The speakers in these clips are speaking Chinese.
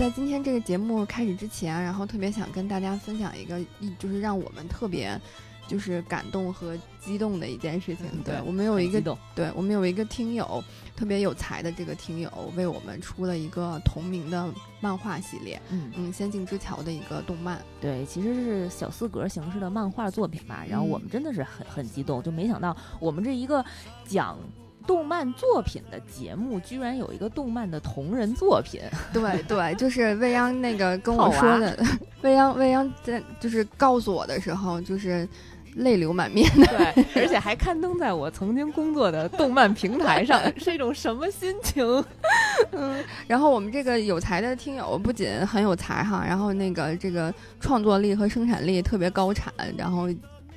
在今天这个节目开始之前，然后特别想跟大家分享一个，一就是让我们特别就是感动和激动的一件事情。对我们有一个，对我们有一个听友特别有才的这个听友为我们出了一个同名的漫画系列，嗯嗯，《仙境之桥》的一个动漫。对，其实是小四格形式的漫画作品吧。然后我们真的是很很激动，就没想到我们这一个讲。动漫作品的节目居然有一个动漫的同人作品，对对，就是未央那个跟我说的，未央未央在就是告诉我的时候，就是泪流满面的，对，而且还刊登在我曾经工作的动漫平台上，是一种什么心情？嗯，然后我们这个有才的听友不仅很有才哈，然后那个这个创作力和生产力特别高产，然后。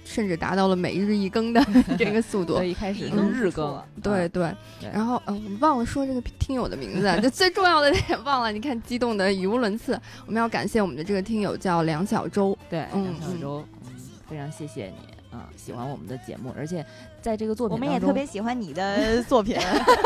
甚至达到了每日一更的 这个速度，一开始都日更了，对对。然后呃，我忘了说这个听友的名字，就最重要的也忘了。你看，激动的语无伦次。我们要感谢我们的这个听友叫梁小周，对，梁小周，嗯，非常谢谢你。啊，喜欢我们的节目，而且在这个作品，我们也特别喜欢你的 作品。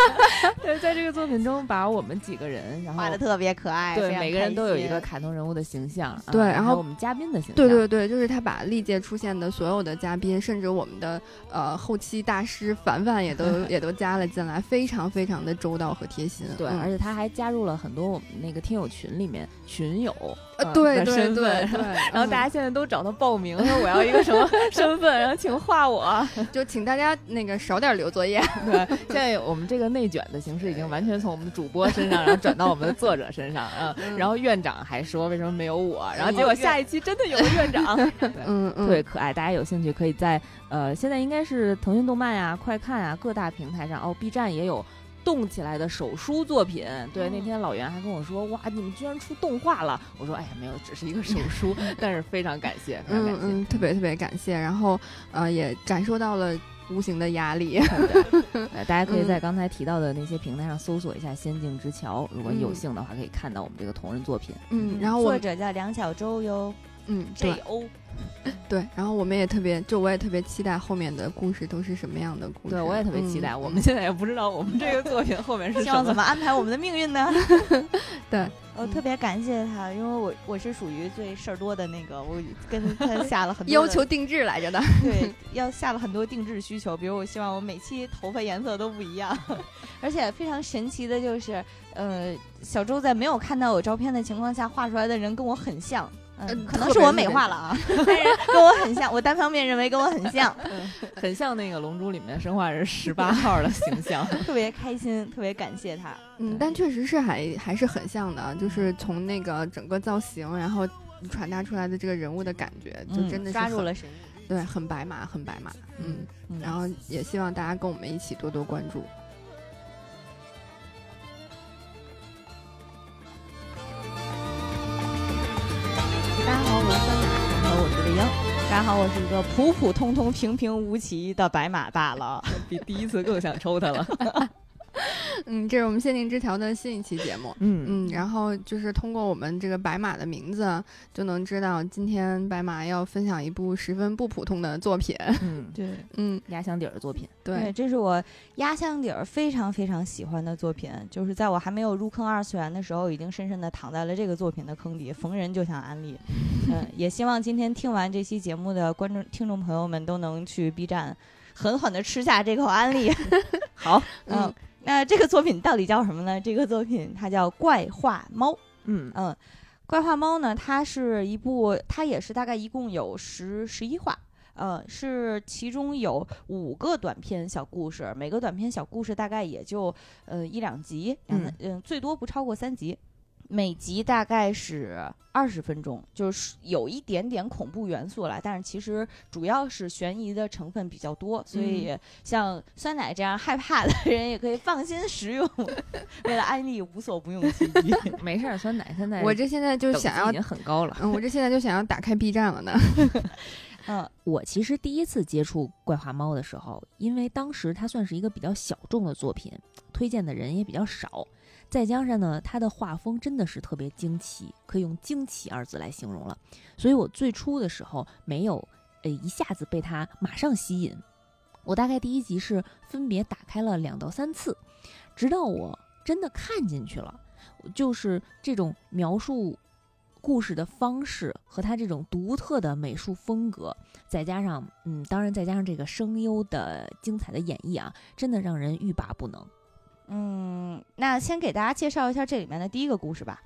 对，在这个作品中，把我们几个人，然后画的特别可爱，对，每个人都有一个卡通人物的形象，对，然后我们嘉宾的形象，对对对，就是他把历届出现的所有的嘉宾，甚至我们的呃后期大师凡凡也都 也都加了进来，非常非常的周到和贴心。对，而且他还加入了很多我们那个听友群里面群友。呃，对对对对，然后大家现在都找他报名，说我要一个什么身份，然后请画我，就请大家那个少点留作业。对，现在我们这个内卷的形式已经完全从我们的主播身上，然后转到我们的作者身上，嗯，然后院长还说为什么没有我，然后结果下一期真的有了院长，嗯嗯，特别可爱，大家有兴趣可以在呃，现在应该是腾讯动漫呀、快看啊各大平台上，哦，B 站也有。动起来的手书作品，对，那天老袁还跟我说，哇，你们居然出动画了！我说，哎呀，没有，只是一个手书，但是非常感谢，嗯嗯，特别特别感谢。然后，呃，也感受到了无形的压力。大家可以在刚才提到的那些平台上搜索一下《仙境之桥》，如果有幸的话，可以看到我们这个同人作品。嗯，然后作者叫梁小舟哟。嗯，J O，对，然后我们也特别，就我也特别期待后面的故事都是什么样的故事。对，我也特别期待。我们现在也不知道我们这个作品后面是希望怎么安排我们的命运呢？对，我特别感谢他，因为我我是属于最事儿多的那个，我跟他下了很多要求定制来着的。对，要下了很多定制需求，比如我希望我每期头发颜色都不一样，而且非常神奇的就是，呃，小周在没有看到我照片的情况下画出来的人跟我很像。嗯，可能是我美化了啊，但是跟我很像，我单方面认为跟我很 像，很像那个《龙珠》里面生化人十八号的形象，特别开心，特别感谢他。嗯，但确实是还还是很像的，就是从那个整个造型，然后传达出来的这个人物的感觉，就真的是抓住了神，对，很白马，很白马。嗯，然后也希望大家跟我们一起多多关注。大家好，我是一个普普通通、平平无奇的白马大佬，比第一次更想抽他了。嗯，这是我们限定之条的新一期节目。嗯嗯，然后就是通过我们这个白马的名字，就能知道今天白马要分享一部十分不普通的作品。嗯，对，嗯，压箱底儿的作品。对，这是我压箱底儿非常非常喜欢的作品，就是在我还没有入坑二次元的时候，已经深深的躺在了这个作品的坑底，逢人就想安利。嗯，也希望今天听完这期节目的观众、听众朋友们都能去 B 站狠狠的吃下这口安利。好，嗯。那这个作品到底叫什么呢？这个作品它叫《怪画猫》。嗯嗯，《怪画猫》呢，它是一部，它也是大概一共有十十一话，呃，是其中有五个短篇小故事，每个短篇小故事大概也就呃一两集，嗯嗯，最多不超过三集。每集大概是二十分钟，就是有一点点恐怖元素了，但是其实主要是悬疑的成分比较多，所以像酸奶这样害怕的人也可以放心食用。为了安利，无所不用其极。没事儿，酸奶现在我这现在就想要已经很高了，嗯，我这现在就想要打开 B 站了呢。嗯，我其实第一次接触怪话猫的时候，因为当时它算是一个比较小众的作品，推荐的人也比较少。再加上呢，他的画风真的是特别惊奇，可以用“惊奇”二字来形容了。所以我最初的时候没有，呃，一下子被他马上吸引。我大概第一集是分别打开了两到三次，直到我真的看进去了，就是这种描述故事的方式和他这种独特的美术风格，再加上嗯，当然再加上这个声优的精彩的演绎啊，真的让人欲罢不能。嗯，那先给大家介绍一下这里面的第一个故事吧。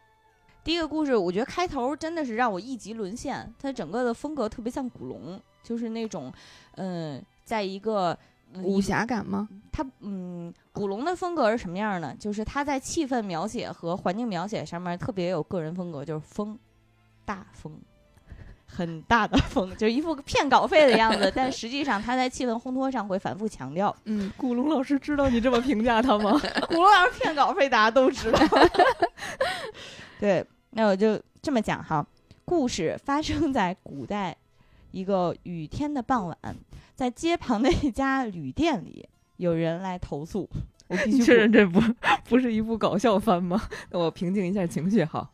第一个故事，我觉得开头真的是让我一级沦陷。它整个的风格特别像古龙，就是那种，嗯，在一个武侠感吗？它，嗯，古龙的风格是什么样呢？就是他在气氛描写和环境描写上面特别有个人风格，就是风，大风。很大的风，就一副骗稿费的样子，但实际上他在气氛烘托上会反复强调。嗯，古龙老师知道你这么评价他吗？古龙老师骗稿费大家都知道。对，那我就这么讲哈。故事发生在古代一个雨天的傍晚，在街旁的一家旅店里，有人来投诉。我必须确认这不不是一部搞笑番吗？那我平静一下情绪哈。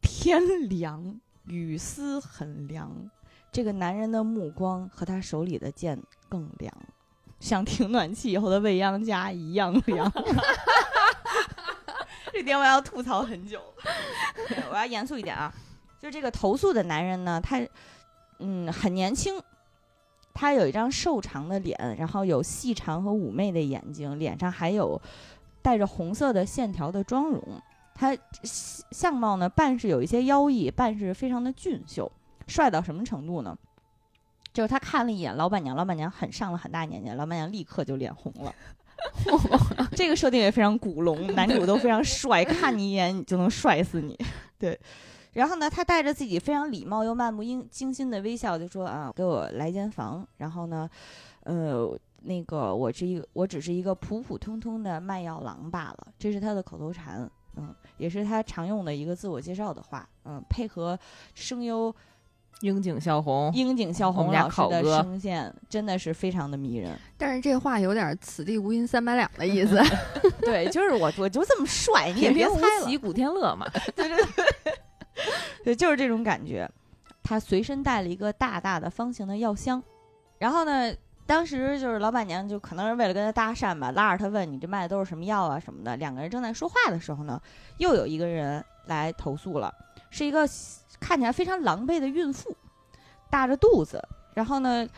天凉。雨丝很凉，这个男人的目光和他手里的剑更凉，像停暖气以后的未央家一样凉。这点我要吐槽很久，我要严肃一点啊！就这个投诉的男人呢，他嗯很年轻，他有一张瘦长的脸，然后有细长和妩媚的眼睛，脸上还有带着红色的线条的妆容。他相貌呢，半是有一些妖异，半是非常的俊秀，帅到什么程度呢？就是他看了一眼老板娘，老板娘很上了很大年纪，老板娘立刻就脸红了。这个设定也非常古龙，男主都非常帅，看你一眼你就能帅死你。对，然后呢，他带着自己非常礼貌又漫不经经心的微笑，就说啊，给我来间房。然后呢，呃，那个我是一个，我只是一个普普通通的卖药郎罢了。这是他的口头禅。嗯，也是他常用的一个自我介绍的话。嗯，配合声优樱井孝宏，樱井孝宏老师的声线真的是非常的迷人。但是这话有点“此地无银三百两”的意思。对，就是我我就这么帅，你也别猜了。古天乐嘛，对对对，对，就是这种感觉。他随身带了一个大大的方形的药箱，然后呢。当时就是老板娘就可能是为了跟他搭讪吧，拉着他问你这卖的都是什么药啊什么的。两个人正在说话的时候呢，又有一个人来投诉了，是一个看起来非常狼狈的孕妇，大着肚子，然后呢，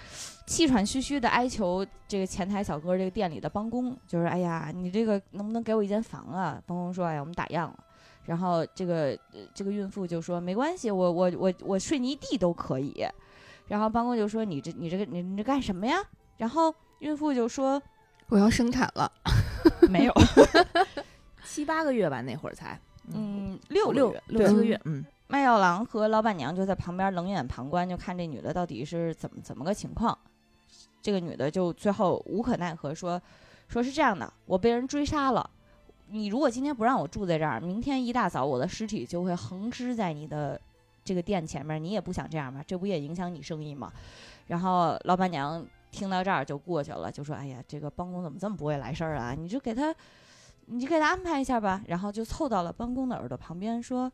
气喘吁吁的哀求这个前台小哥这个店里的帮工，就是哎呀，你这个能不能给我一间房啊？帮工说，哎呀，我们打烊了。然后这个这个孕妇就说没关系，我我我我睡泥地都可以。然后帮工就说你这你这个你你这干什么呀？然后孕妇就说：“我要生产了。”没有，七八个月吧，那会儿才，嗯，六六六七个月。嗯，卖药郎和老板娘就在旁边冷眼旁观，就看这女的到底是怎么怎么个情况。这个女的就最后无可奈何说：“说是这样的，我被人追杀了。你如果今天不让我住在这儿，明天一大早我的尸体就会横尸在你的这个店前面。你也不想这样吧？这不也影响你生意吗？”然后老板娘。听到这儿就过去了，就说：“哎呀，这个帮工怎么这么不会来事儿啊？你就给他，你就给他安排一下吧。”然后就凑到了帮工的耳朵旁边说：“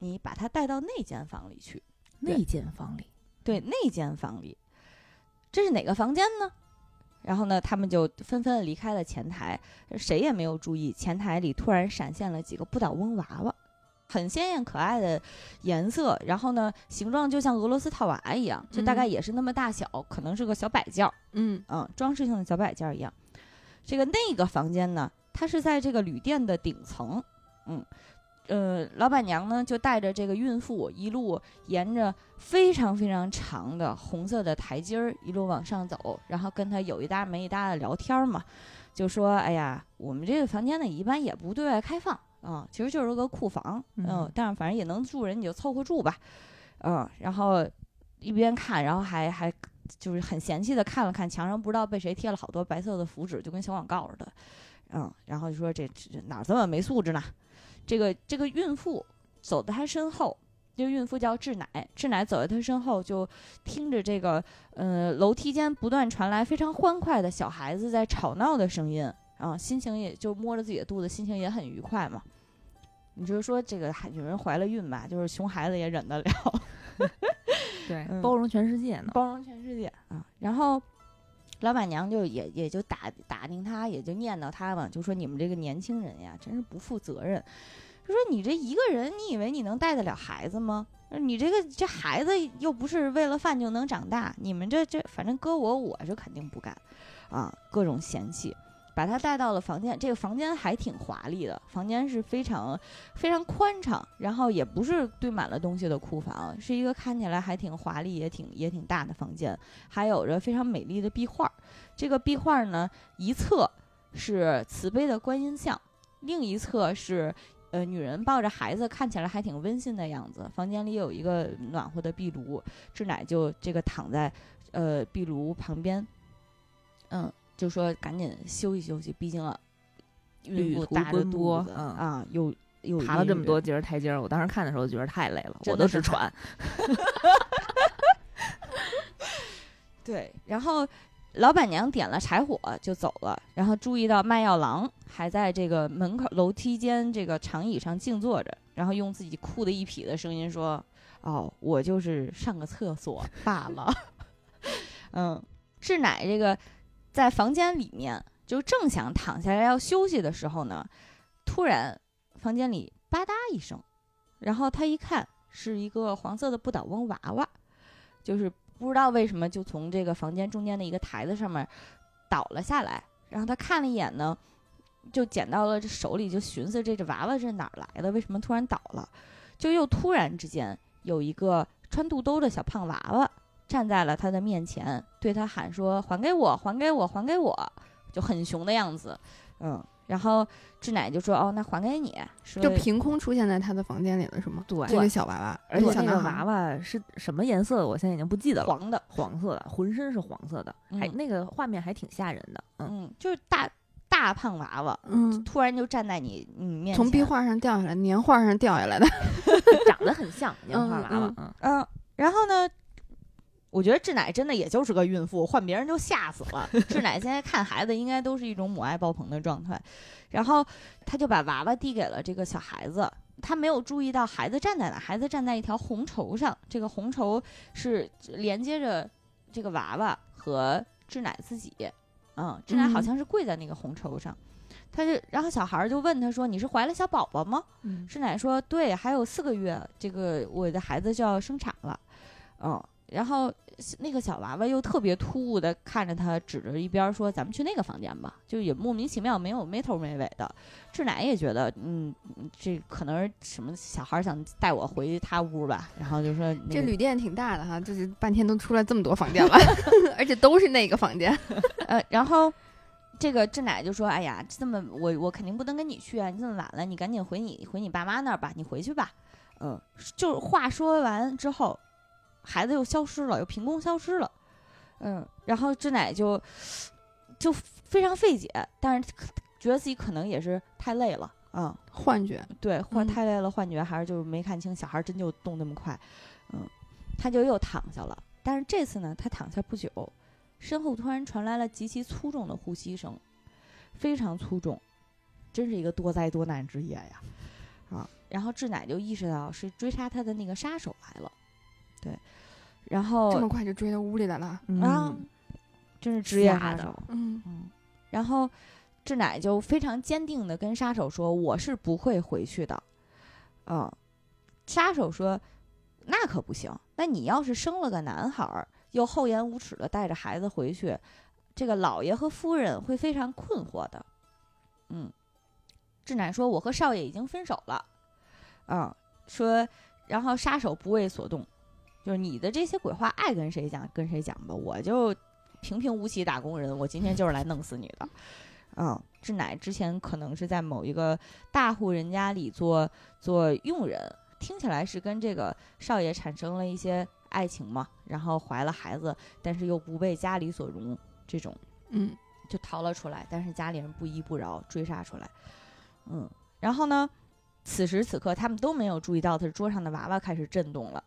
你把他带到那间房里去。”那间房里，对，那间房里，这是哪个房间呢？然后呢，他们就纷纷离开了前台，谁也没有注意，前台里突然闪现了几个不倒翁娃娃。很鲜艳可爱的颜色，然后呢，形状就像俄罗斯套娃一样，就大概也是那么大小，可能是个小摆件儿，嗯嗯，装饰性的小摆件儿一样。这个那个房间呢，它是在这个旅店的顶层，嗯呃，老板娘呢就带着这个孕妇一路沿着非常非常长的红色的台阶儿一路往上走，然后跟她有一搭没一搭的聊天嘛，就说：“哎呀，我们这个房间呢一般也不对外开放。”啊，其实就是个库房，嗯，但是反正也能住人，你就凑合住吧，嗯，然后一边看，然后还还就是很嫌弃的看了看墙上，不知道被谁贴了好多白色的符纸，就跟小广告似的，嗯，然后就说这这哪这么没素质呢？这个这个孕妇走在他身后，这个孕妇叫志乃，志乃走在他身后，就听着这个嗯楼梯间不断传来非常欢快的小孩子在吵闹的声音，啊，心情也就摸着自己的肚子，心情也很愉快嘛。你就是说这个女人怀了孕吧，就是熊孩子也忍得了，对，包容全世界呢，包容全世界啊。然后老板娘就也也就打打听他，也就念叨他嘛，就说你们这个年轻人呀，真是不负责任，就说你这一个人，你以为你能带得了孩子吗？你这个这孩子又不是为了饭就能长大，你们这这反正搁我我是肯定不干，啊，各种嫌弃，把他带到了房间，这个房间还挺华丽的，房间是非常非常宽敞，然后也不是堆满了东西的库房，是一个看起来还挺华丽也挺也挺大的房间，还有着非常美丽的壁画，这个壁画呢一侧是慈悲的观音像，另一侧是。呃，女人抱着孩子，看起来还挺温馨的样子。房间里有一个暖和的壁炉，志乃就这个躺在呃壁炉旁边，嗯，就说赶紧休息休息，毕竟孕妇大着肚子啊，又又爬了这么多节台阶儿，我当时看的时候觉得太累了，我都是喘。对，然后。老板娘点了柴火就走了，然后注意到卖药郎还在这个门口楼梯间这个长椅上静坐着，然后用自己酷的一匹的声音说：“哦，我就是上个厕所 罢了。”嗯，志乃这个在房间里面就正想躺下来要休息的时候呢，突然房间里吧嗒一声，然后他一看是一个黄色的不倒翁娃娃，就是。不知道为什么就从这个房间中间的一个台子上面倒了下来，然后他看了一眼呢，就捡到了这手里，就寻思这只娃娃是哪儿来的？为什么突然倒了？就又突然之间有一个穿肚兜的小胖娃娃站在了他的面前，对他喊说：“还给我，还给我，还给我！”就很熊的样子，嗯。然后志乃就说：“哦，那还给你。”就凭空出现在他的房间里了，是吗？对，这个小娃娃，而且那个娃娃是什么颜色？我现在已经不记得了。黄的，黄色的，浑身是黄色的，还那个画面还挺吓人的。嗯，就是大大胖娃娃，嗯，突然就站在你你面前，从壁画上掉下来，年画上掉下来的，长得很像年画娃娃。嗯嗯，然后呢？我觉得志乃真的也就是个孕妇，换别人就吓死了。志乃现在看孩子应该都是一种母爱爆棚的状态，然后他就把娃娃递给了这个小孩子，他没有注意到孩子站在哪，孩子站在一条红绸上，这个红绸是连接着这个娃娃和志乃自己，嗯，志乃好像是跪在那个红绸上，他就然后小孩就问他说：“你是怀了小宝宝吗？”志乃说：“对，还有四个月，这个我的孩子就要生产了。”嗯。然后那个小娃娃又特别突兀的看着他，指着一边说：“咱们去那个房间吧。”就也莫名其妙，没有没头没尾的。志乃也觉得，嗯，这可能是什么小孩想带我回他屋吧。然后就说：“这旅店挺大的哈，就是半天都出来这么多房间了，而且都是那个房间。”呃，然后这个志乃就说：“哎呀，这么我我肯定不能跟你去啊！你这么晚了，你赶紧回你回你爸妈那儿吧，你回去吧。”嗯，就是话说完之后。孩子又消失了，又凭空消失了，嗯，然后志乃就就非常费解，但是觉得自己可能也是太累了，嗯，幻觉，对，太累了，幻觉，还是就是没看清小孩真就动那么快，嗯，他就又躺下了，但是这次呢，他躺下不久，身后突然传来了极其粗重的呼吸声，非常粗重，真是一个多灾多难之夜呀，啊，然后志乃就意识到是追杀他的那个杀手来了，对。然后这么快就追到屋里来了啊！真是职业杀手。嗯嗯。然后志乃就非常坚定的跟杀手说：“我是不会回去的。”嗯。杀手说：“那可不行。那你要是生了个男孩，又厚颜无耻的带着孩子回去，这个老爷和夫人会非常困惑的。”嗯。志乃说：“我和少爷已经分手了。”嗯。说，然后杀手不为所动。就是你的这些鬼话，爱跟谁讲跟谁讲吧，我就平平无奇打工人，我今天就是来弄死你的。嗯，志乃之前可能是在某一个大户人家里做做佣人，听起来是跟这个少爷产生了一些爱情嘛，然后怀了孩子，但是又不被家里所容，这种，嗯，就逃了出来，但是家里人不依不饶，追杀出来，嗯，然后呢，此时此刻他们都没有注意到，他桌上的娃娃开始震动了。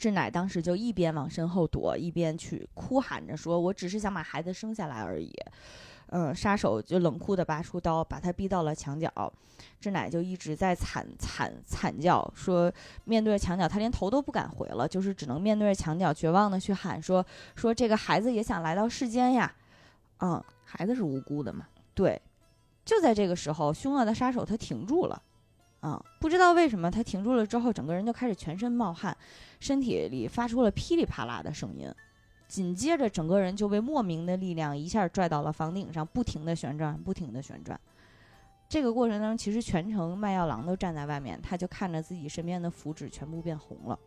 志乃当时就一边往身后躲，一边去哭喊着说：“我只是想把孩子生下来而已。”嗯，杀手就冷酷地拔出刀，把他逼到了墙角。志乃就一直在惨惨惨叫，说：“面对着墙角，他连头都不敢回了，就是只能面对着墙角，绝望地去喊说：说这个孩子也想来到世间呀！嗯，孩子是无辜的嘛？对。就在这个时候，凶恶的杀手他停住了，啊，不知道为什么他停住了之后，整个人就开始全身冒汗，身体里发出了噼里啪啦的声音，紧接着整个人就被莫名的力量一下拽到了房顶上，不停的旋转，不停的旋转。这个过程当中，其实全程卖药郎都站在外面，他就看着自己身边的符纸全部变红了。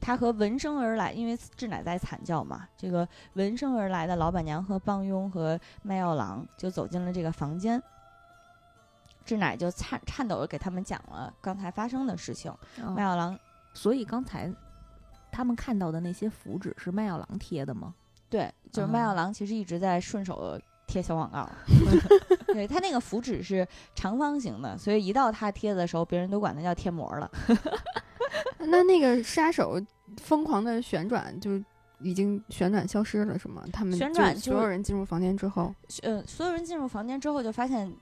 他和闻声而来，因为志乃在惨叫嘛，这个闻声而来的老板娘和帮佣和卖药郎就走进了这个房间。志乃就颤颤抖着给他们讲了刚才发生的事情。麦药郎，所以刚才他们看到的那些符纸是麦药郎贴的吗？对，就是麦药郎其实一直在顺手贴小广告。对他那个符纸是长方形的，所以一到他贴的时候，别人都管他叫贴膜了。那那个杀手疯狂的旋转，就是已经旋转消失了，是吗？他们旋转，所有人进入房间之后，呃，所有人进入房间之后就发现。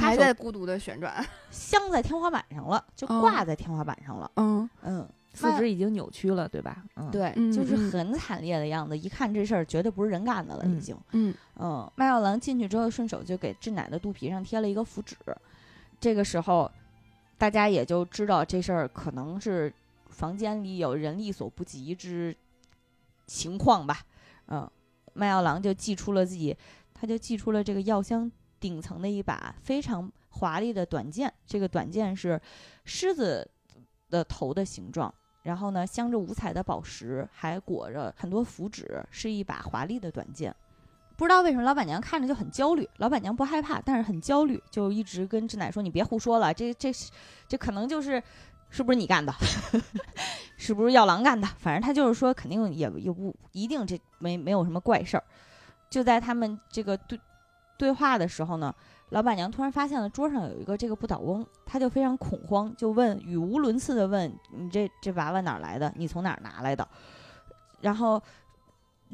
他还在孤独的旋转，镶在天花板上了，就挂在天花板上了。嗯嗯，四肢已经扭曲了，对吧？嗯，对，就是很惨烈的样子。一看这事儿，绝对不是人干的了，已经。嗯嗯，麦药郎进去之后，顺手就给志乃的肚皮上贴了一个符纸。这个时候，大家也就知道这事儿可能是房间里有人力所不及之情况吧。嗯，麦药郎就寄出了自己，他就寄出了这个药箱。顶层的一把非常华丽的短剑，这个短剑是狮子的头的形状，然后呢镶着五彩的宝石，还裹着很多符纸，是一把华丽的短剑。不知道为什么老板娘看着就很焦虑，老板娘不害怕，但是很焦虑，就一直跟志乃说：“你别胡说了，这这这可能就是是不是你干的？是不是药郎干的？反正他就是说肯定也也不一定，这没没有什么怪事儿。”就在他们这个对。对话的时候呢，老板娘突然发现了桌上有一个这个不倒翁，她就非常恐慌，就问语无伦次的问：“你这这娃娃哪来的？你从哪儿拿来的？”然后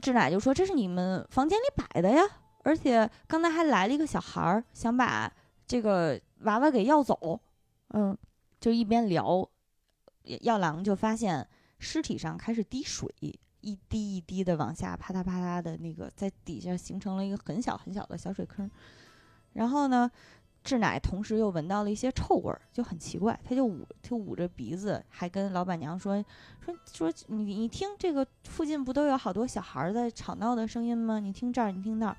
志乃就说：“这是你们房间里摆的呀，而且刚才还来了一个小孩儿，想把这个娃娃给要走。”嗯，就一边聊，药郎就发现尸体上开始滴水。一滴一滴的往下，啪嗒啪嗒的那个在底下形成了一个很小很小的小水坑。然后呢，志乃同时又闻到了一些臭味儿，就很奇怪，他就捂就捂着鼻子，还跟老板娘说说说你你听这个附近不都有好多小孩在吵闹的声音吗？你听这儿，你听那儿。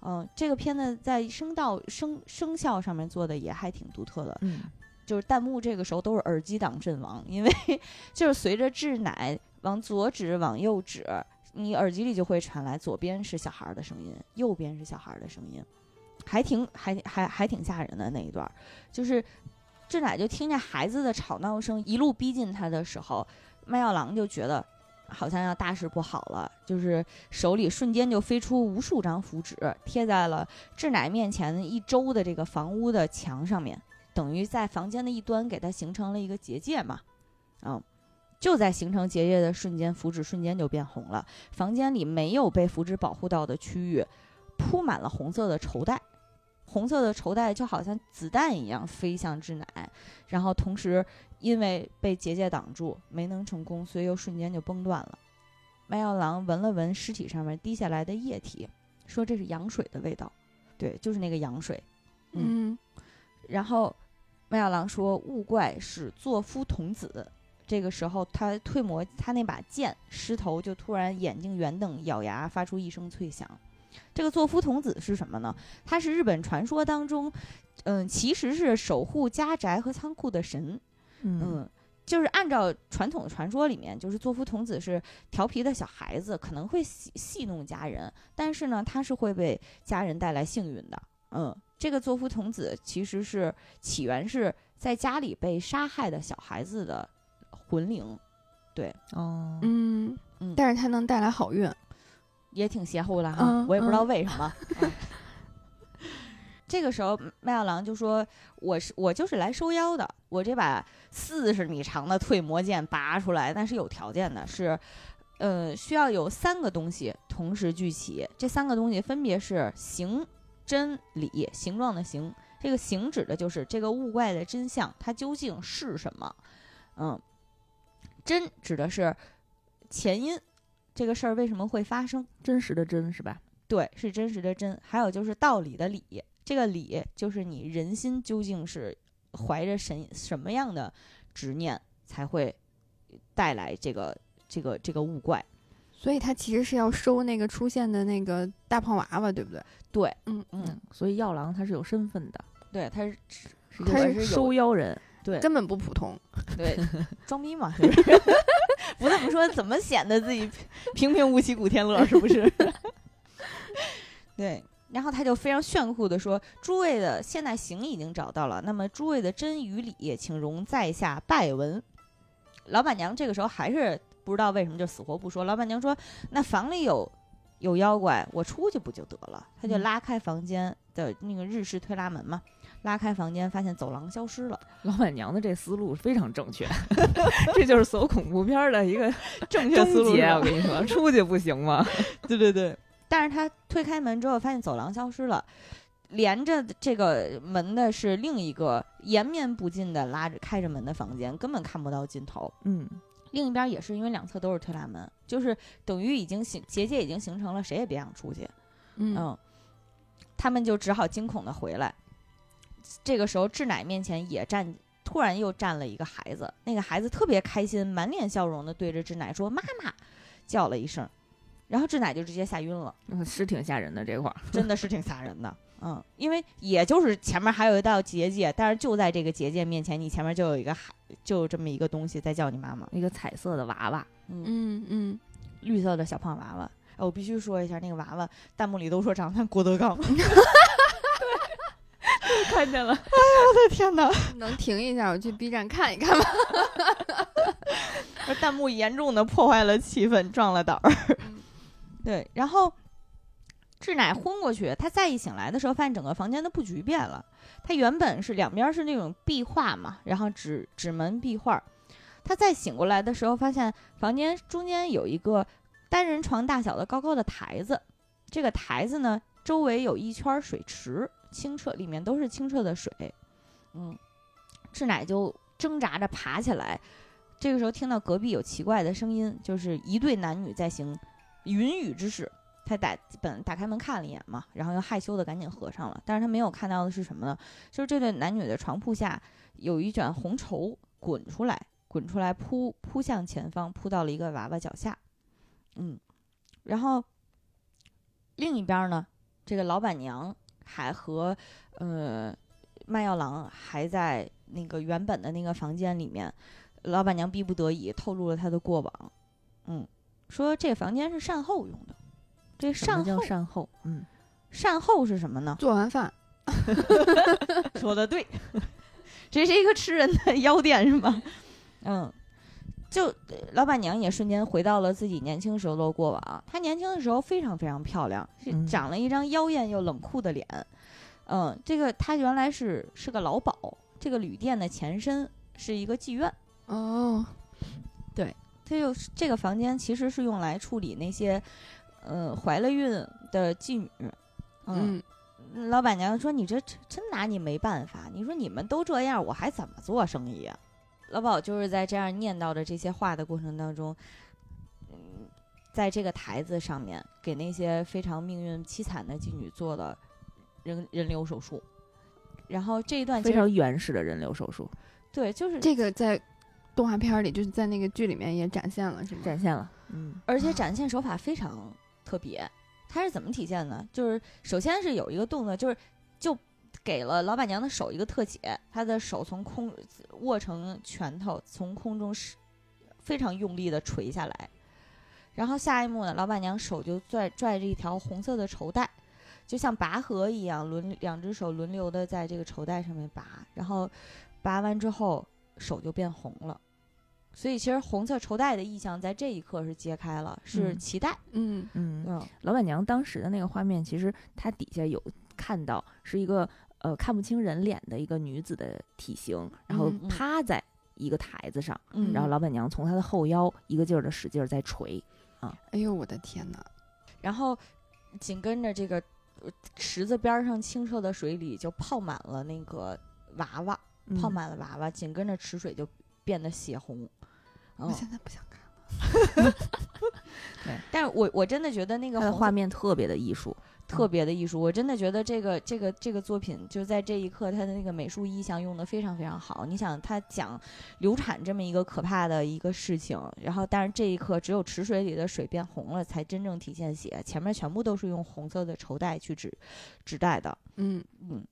嗯，这个片子在声道声声效上面做的也还挺独特的。嗯，就是弹幕这个时候都是耳机党阵亡，因为 就是随着志乃。往左指，往右指，你耳机里就会传来左边是小孩的声音，右边是小孩的声音，还挺还还还挺吓人的那一段，就是志乃就听见孩子的吵闹声一路逼近他的时候，麦药郎就觉得好像要大事不好了，就是手里瞬间就飞出无数张符纸，贴在了志乃面前一周的这个房屋的墙上面，等于在房间的一端给他形成了一个结界嘛，嗯。就在形成结界的瞬间，符纸瞬间就变红了。房间里没有被符纸保护到的区域，铺满了红色的绸带，红色的绸带就好像子弹一样飞向志乃。然后同时，因为被结界挡住，没能成功，所以又瞬间就崩断了。麦药郎闻了闻尸体上面滴下来的液体，说这是羊水的味道。对，就是那个羊水。嗯。然后麦药郎说，勿怪是作夫童子。这个时候，他退魔，他那把剑狮头就突然眼睛圆瞪，咬牙发出一声脆响。这个作夫童子是什么呢？他是日本传说当中，嗯，其实是守护家宅和仓库的神。嗯，就是按照传统的传说里面，就是作夫童子是调皮的小孩子，可能会戏戏弄家人，但是呢，他是会为家人带来幸运的。嗯，这个作夫童子其实是起源是在家里被杀害的小孩子的。魂灵，对，哦，嗯嗯，但是它能带来好运，也挺邪乎的哈，我也不知道为什么。这个时候，麦药郎就说：“我是我就是来收妖的，我这把四十米长的退魔剑拔出来，但是有条件的，是，呃，需要有三个东西同时聚齐，这三个东西分别是形、真、理。形状的形，这个形指的就是这个物怪的真相，它究竟是什么？嗯。”真指的是前因，这个事儿为什么会发生？真实的真是吧？对，是真实的真。还有就是道理的理，这个理就是你人心究竟是怀着什什么样的执念才会带来这个这个这个物怪？所以他其实是要收那个出现的那个大胖娃娃，对不对？对，嗯嗯，所以药郎他是有身份的，对，他是他是收妖人，对，根本不普通，对，装逼嘛，不这 么说怎么显得自己 平平无奇古天乐是不是？对，然后他就非常炫酷的说：“诸位的现代行已经找到了，那么诸位的真与理，请容在下拜闻。”老板娘这个时候还是。不知道为什么就死活不说。老板娘说：“那房里有有妖怪，我出去不就得了？”他就拉开房间的那个日式推拉门嘛，拉开房间，发现走廊消失了。老板娘的这思路非常正确，这就是所有恐怖片的一个 正确思路。我跟你说，出去不行吗？对对对。但是他推开门之后，发现走廊消失了，连着这个门的是另一个延绵不尽的拉着开着门的房间，根本看不到尽头。嗯。另一边也是因为两侧都是推拉门，就是等于已经形结界已经形成了，谁也别想出去。嗯，他们就只好惊恐的回来。这个时候，志乃面前也站，突然又站了一个孩子。那个孩子特别开心，满脸笑容的对着志乃说：“妈妈！”叫了一声，然后志乃就直接吓晕了。是挺吓人的这块儿，真的是挺吓人的。嗯，因为也就是前面还有一道结界，但是就在这个结界面前，你前面就有一个孩，就这么一个东西在叫你妈妈，一个彩色的娃娃，嗯嗯嗯，绿色的小胖娃娃。哎，我必须说一下，那个娃娃弹幕里都说长得像郭德纲，看见了。哎呀，我的天哪！能停一下，我去 B 站看一看吗？弹幕严重的破坏了气氛，壮了胆儿。对，然后。志乃昏过去，他再一醒来的时候，发现整个房间的布局变了。他原本是两边是那种壁画嘛，然后纸纸门壁画。他再醒过来的时候，发现房间中间有一个单人床大小的高高的台子。这个台子呢，周围有一圈水池，清澈，里面都是清澈的水。嗯，志乃就挣扎着爬起来。这个时候听到隔壁有奇怪的声音，就是一对男女在行云雨之事。他打本打开门看了一眼嘛，然后又害羞的赶紧合上了。但是他没有看到的是什么呢？就是这对男女的床铺下有一卷红绸滚出来，滚出来扑扑向前方，扑到了一个娃娃脚下。嗯，然后另一边呢，这个老板娘还和呃卖药郎还在那个原本的那个房间里面。老板娘逼不得已透露了他的过往，嗯，说这房间是善后用的。这善后，善后，嗯，善后是什么呢？做完饭 说的对，这是一个吃人的 药店是吗？嗯，就老板娘也瞬间回到了自己年轻时候的过往。她年轻的时候非常非常漂亮，是长了一张妖艳又冷酷的脸。嗯，这个她原来是是个老鸨，这个旅店的前身是一个妓院。哦，对，她就这个房间其实是用来处理那些。呃，怀了孕的妓女，嗯，老板娘说：“你这真拿你没办法。你说你们都这样，我还怎么做生意啊？”老鸨就是在这样念叨着这些话的过程当中，嗯，在这个台子上面给那些非常命运凄惨的妓女做了人人流手术。然后这一段非常原始的人流手术，对，就是这个在动画片里，就是在那个剧里面也展现了，是吗？展现了，嗯，而且展现手法非常。特别，它是怎么体现呢？就是首先是有一个动作，就是就给了老板娘的手一个特写，她的手从空握成拳头，从空中是非常用力的垂下来。然后下一幕呢，老板娘手就拽拽着一条红色的绸带，就像拔河一样，轮两只手轮流的在这个绸带上面拔，然后拔完之后手就变红了。所以其实红色绸带的意象在这一刻是揭开了，是脐带。嗯嗯老板娘当时的那个画面，其实她底下有看到是一个呃看不清人脸的一个女子的体型，然后趴在一个台子上，然后老板娘从她的后腰一个劲儿的使劲儿在捶啊！哎呦我的天哪！然后紧跟着这个池子边上清澈的水里就泡满了那个娃娃，泡满了娃娃，紧跟着池水就变得血红。我现在不想看了。对，但是我我真的觉得那个画面特别的艺术。特别的艺术。我真的觉得这个这个这个作品就在这一刻，它的那个美术意象用的非常非常好。你想，他讲流产这么一个可怕的一个事情，然后但是这一刻只有池水里的水变红了，才真正体现血，前面全部都是用红色的绸带去指指代的。嗯嗯。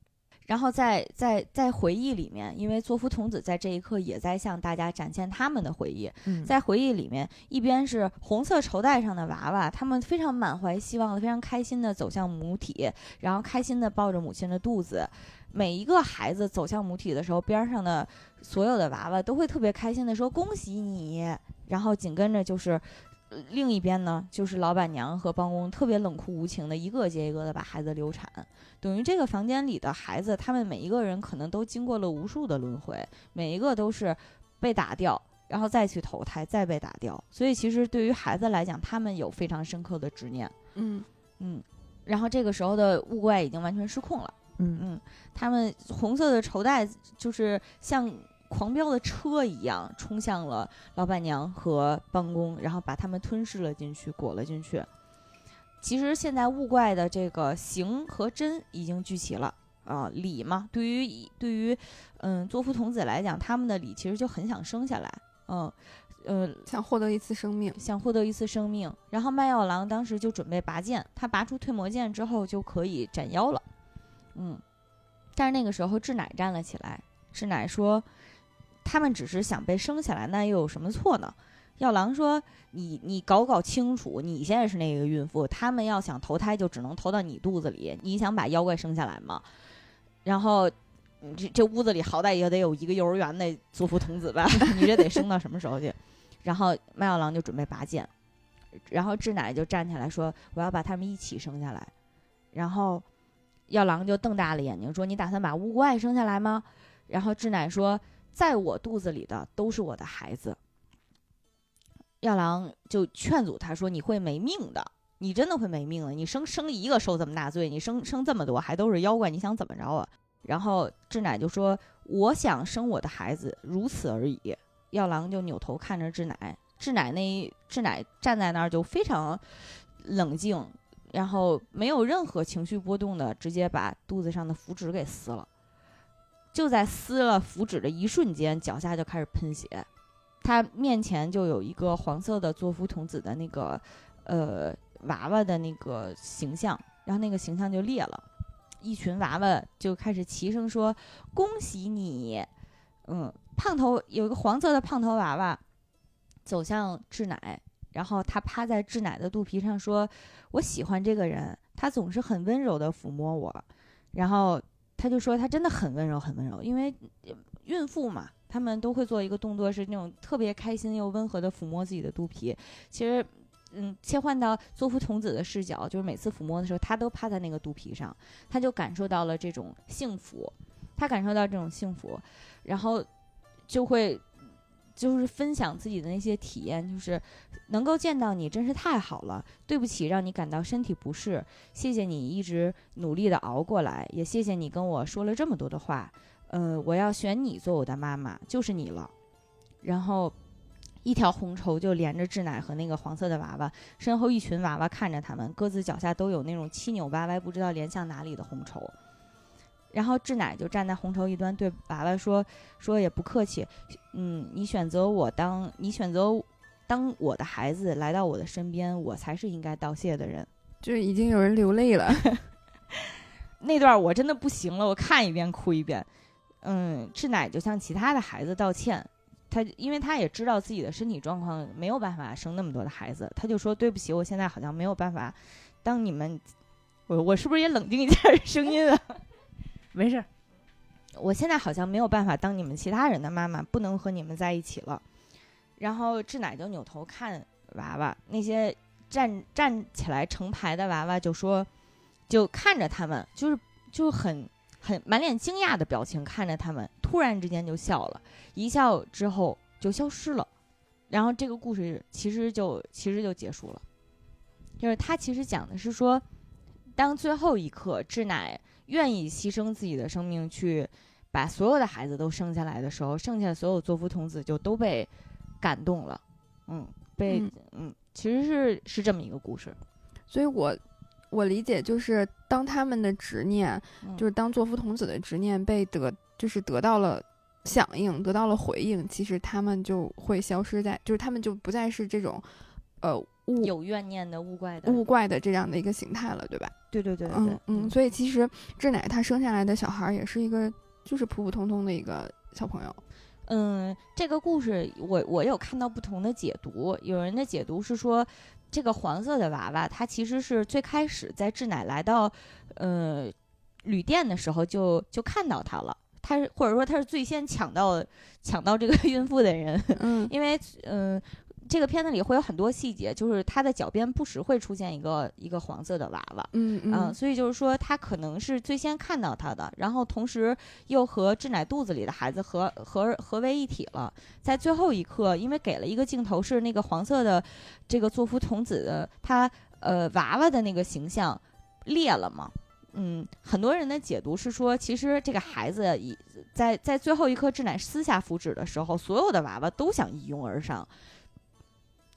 然后在在在回忆里面，因为作夫童子在这一刻也在向大家展现他们的回忆。在回忆里面，一边是红色绸带上的娃娃，他们非常满怀希望的、非常开心的走向母体，然后开心的抱着母亲的肚子。每一个孩子走向母体的时候，边上的所有的娃娃都会特别开心的说：“恭喜你！”然后紧跟着就是。另一边呢，就是老板娘和帮工特别冷酷无情的，一个接一个的把孩子流产，等于这个房间里的孩子，他们每一个人可能都经过了无数的轮回，每一个都是被打掉，然后再去投胎，再被打掉。所以其实对于孩子来讲，他们有非常深刻的执念。嗯嗯，然后这个时候的物怪已经完全失控了。嗯嗯，他们红色的绸带就是像。狂飙的车一样冲向了老板娘和帮工，然后把他们吞噬了进去，裹了进去。其实现在物怪的这个形和真已经聚齐了啊，理嘛，对于对于嗯作夫童子来讲，他们的理其实就很想生下来，嗯呃，想获得一次生命，想获得一次生命。然后卖药郎当时就准备拔剑，他拔出退魔剑之后就可以斩妖了，嗯，但是那个时候志乃站了起来，志乃说。他们只是想被生下来，那又有什么错呢？药郎说：“你你搞搞清楚，你现在是那个孕妇，他们要想投胎，就只能投到你肚子里。你想把妖怪生下来吗？然后，这这屋子里好歹也得有一个幼儿园的作福童子吧？你这得生到什么时候去？”然后麦药郎就准备拔剑，然后智乃就站起来说：“我要把他们一起生下来。”然后药郎就瞪大了眼睛说：“你打算把巫怪生下来吗？”然后智乃说。在我肚子里的都是我的孩子。药郎就劝阻他说：“你会没命的，你真的会没命的。你生生一个受这么大罪，你生生这么多还都是妖怪，你想怎么着啊？”然后智乃就说：“我想生我的孩子，如此而已。”药郎就扭头看着智乃，智乃那智乃站在那儿就非常冷静，然后没有任何情绪波动的，直接把肚子上的符纸给撕了。就在撕了符纸的一瞬间，脚下就开始喷血，他面前就有一个黄色的作夫童子的那个，呃，娃娃的那个形象，然后那个形象就裂了，一群娃娃就开始齐声说：“恭喜你！”嗯，胖头有一个黄色的胖头娃娃走向智乃，然后他趴在智乃的肚皮上说：“我喜欢这个人，他总是很温柔的抚摸我。”然后。他就说他真的很温柔，很温柔，因为孕妇嘛，他们都会做一个动作，是那种特别开心又温和的抚摸自己的肚皮。其实，嗯，切换到作夫童子的视角，就是每次抚摸的时候，他都趴在那个肚皮上，他就感受到了这种幸福，他感受到这种幸福，然后就会。就是分享自己的那些体验，就是能够见到你，真是太好了。对不起，让你感到身体不适。谢谢你一直努力的熬过来，也谢谢你跟我说了这么多的话。呃，我要选你做我的妈妈，就是你了。然后，一条红绸就连着智乃和那个黄色的娃娃，身后一群娃娃看着他们，各自脚下都有那种七扭八歪、不知道连向哪里的红绸。然后志乃就站在红绸一端，对娃娃说：“说也不客气，嗯，你选择我当，你选择当我的孩子来到我的身边，我才是应该道谢的人。”就是已经有人流泪了。那段我真的不行了，我看一遍哭一遍。嗯，志乃就向其他的孩子道歉，他因为他也知道自己的身体状况没有办法生那么多的孩子，他就说：“对不起，我现在好像没有办法当你们，我我是不是也冷静一下声音啊？”没事，我现在好像没有办法当你们其他人的妈妈，不能和你们在一起了。然后志乃就扭头看娃娃，那些站站起来成排的娃娃就说，就看着他们，就是就很很满脸惊讶的表情看着他们，突然之间就笑了，一笑之后就消失了。然后这个故事其实就其实就结束了，就是他其实讲的是说，当最后一刻智乃。愿意牺牲自己的生命去把所有的孩子都生下来的时候，剩下的所有作夫童子就都被感动了，嗯，被嗯，其实是是这么一个故事，所以我我理解就是当他们的执念，就是当作夫童子的执念被得，就是得到了响应，得到了回应，其实他们就会消失在，就是他们就不再是这种，呃，物有怨念的物怪的物怪的这样的一个形态了，对吧？对对对对，嗯，所以其实志乃他生下来的小孩也是一个，就是普普通通的一个小朋友。嗯，这个故事我我有看到不同的解读，有人的解读是说，这个黄色的娃娃，它其实是最开始在志乃来到，呃，旅店的时候就就看到他了，他是或者说他是最先抢到抢到这个 孕妇的人，嗯，因为嗯。这个片子里会有很多细节，就是他的脚边不时会出现一个一个黄色的娃娃，嗯嗯，所以就是说他可能是最先看到他的，然后同时又和志乃肚子里的孩子合合合为一体了，在最后一刻，因为给了一个镜头是那个黄色的这个作夫童子的他呃娃娃的那个形象裂了嘛，嗯，很多人的解读是说，其实这个孩子以在在最后一刻志乃私下符纸的时候，所有的娃娃都想一拥而上。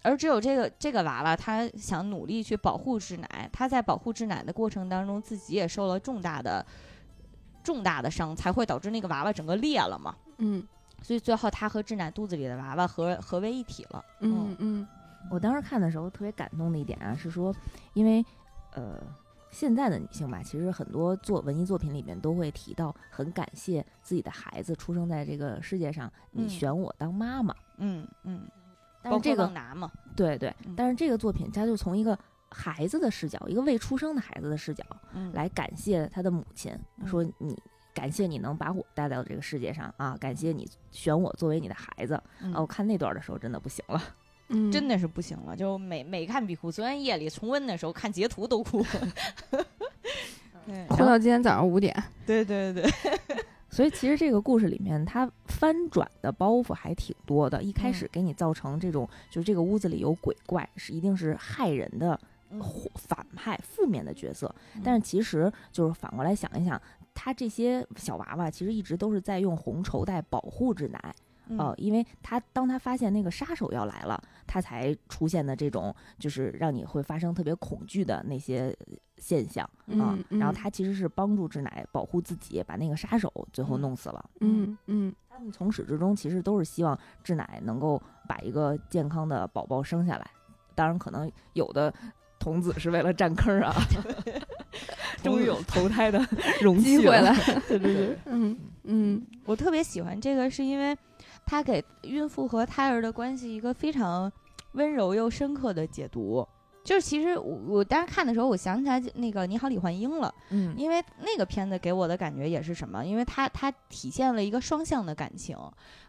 而只有这个这个娃娃，他想努力去保护志乃，他在保护志乃的过程当中，自己也受了重大的重大的伤，才会导致那个娃娃整个裂了嘛。嗯，所以最后他和志乃肚子里的娃娃合合为一体了。嗯嗯，我当时看的时候特别感动的一点啊，是说，因为呃，现在的女性吧，其实很多作文艺作品里面都会提到，很感谢自己的孩子出生在这个世界上，你选我当妈妈。嗯嗯。但是这个拿嘛，对对，但是这个作品，他就从一个孩子的视角，一个未出生的孩子的视角，来感谢他的母亲，说你感谢你能把我带到这个世界上啊，感谢你选我作为你的孩子啊。我看那段的时候真的不行了，真的是不行了，就每每看必哭。昨天夜里重温的时候看截图都哭，哭到今天早上五点。对对对。所以其实这个故事里面，它翻转的包袱还挺多的。一开始给你造成这种，就是这个屋子里有鬼怪，是一定是害人的反派、负面的角色。但是其实就是反过来想一想，他这些小娃娃其实一直都是在用红绸带保护志乃。呃，因为他当他发现那个杀手要来了，他才出现的这种就是让你会发生特别恐惧的那些现象啊。然后他其实是帮助志乃保护自己，把那个杀手最后弄死了。嗯嗯，他们从始至终其实都是希望志乃能够把一个健康的宝宝生下来。当然，可能有的童子是为了占坑啊。终于有投胎的 机会了。对对对，嗯嗯，我特别喜欢这个，是因为。他给孕妇和胎儿的关系一个非常温柔又深刻的解读，就是其实我我当时看的时候，我想起来那个《你好，李焕英》了，嗯，因为那个片子给我的感觉也是什么？因为它它体现了一个双向的感情，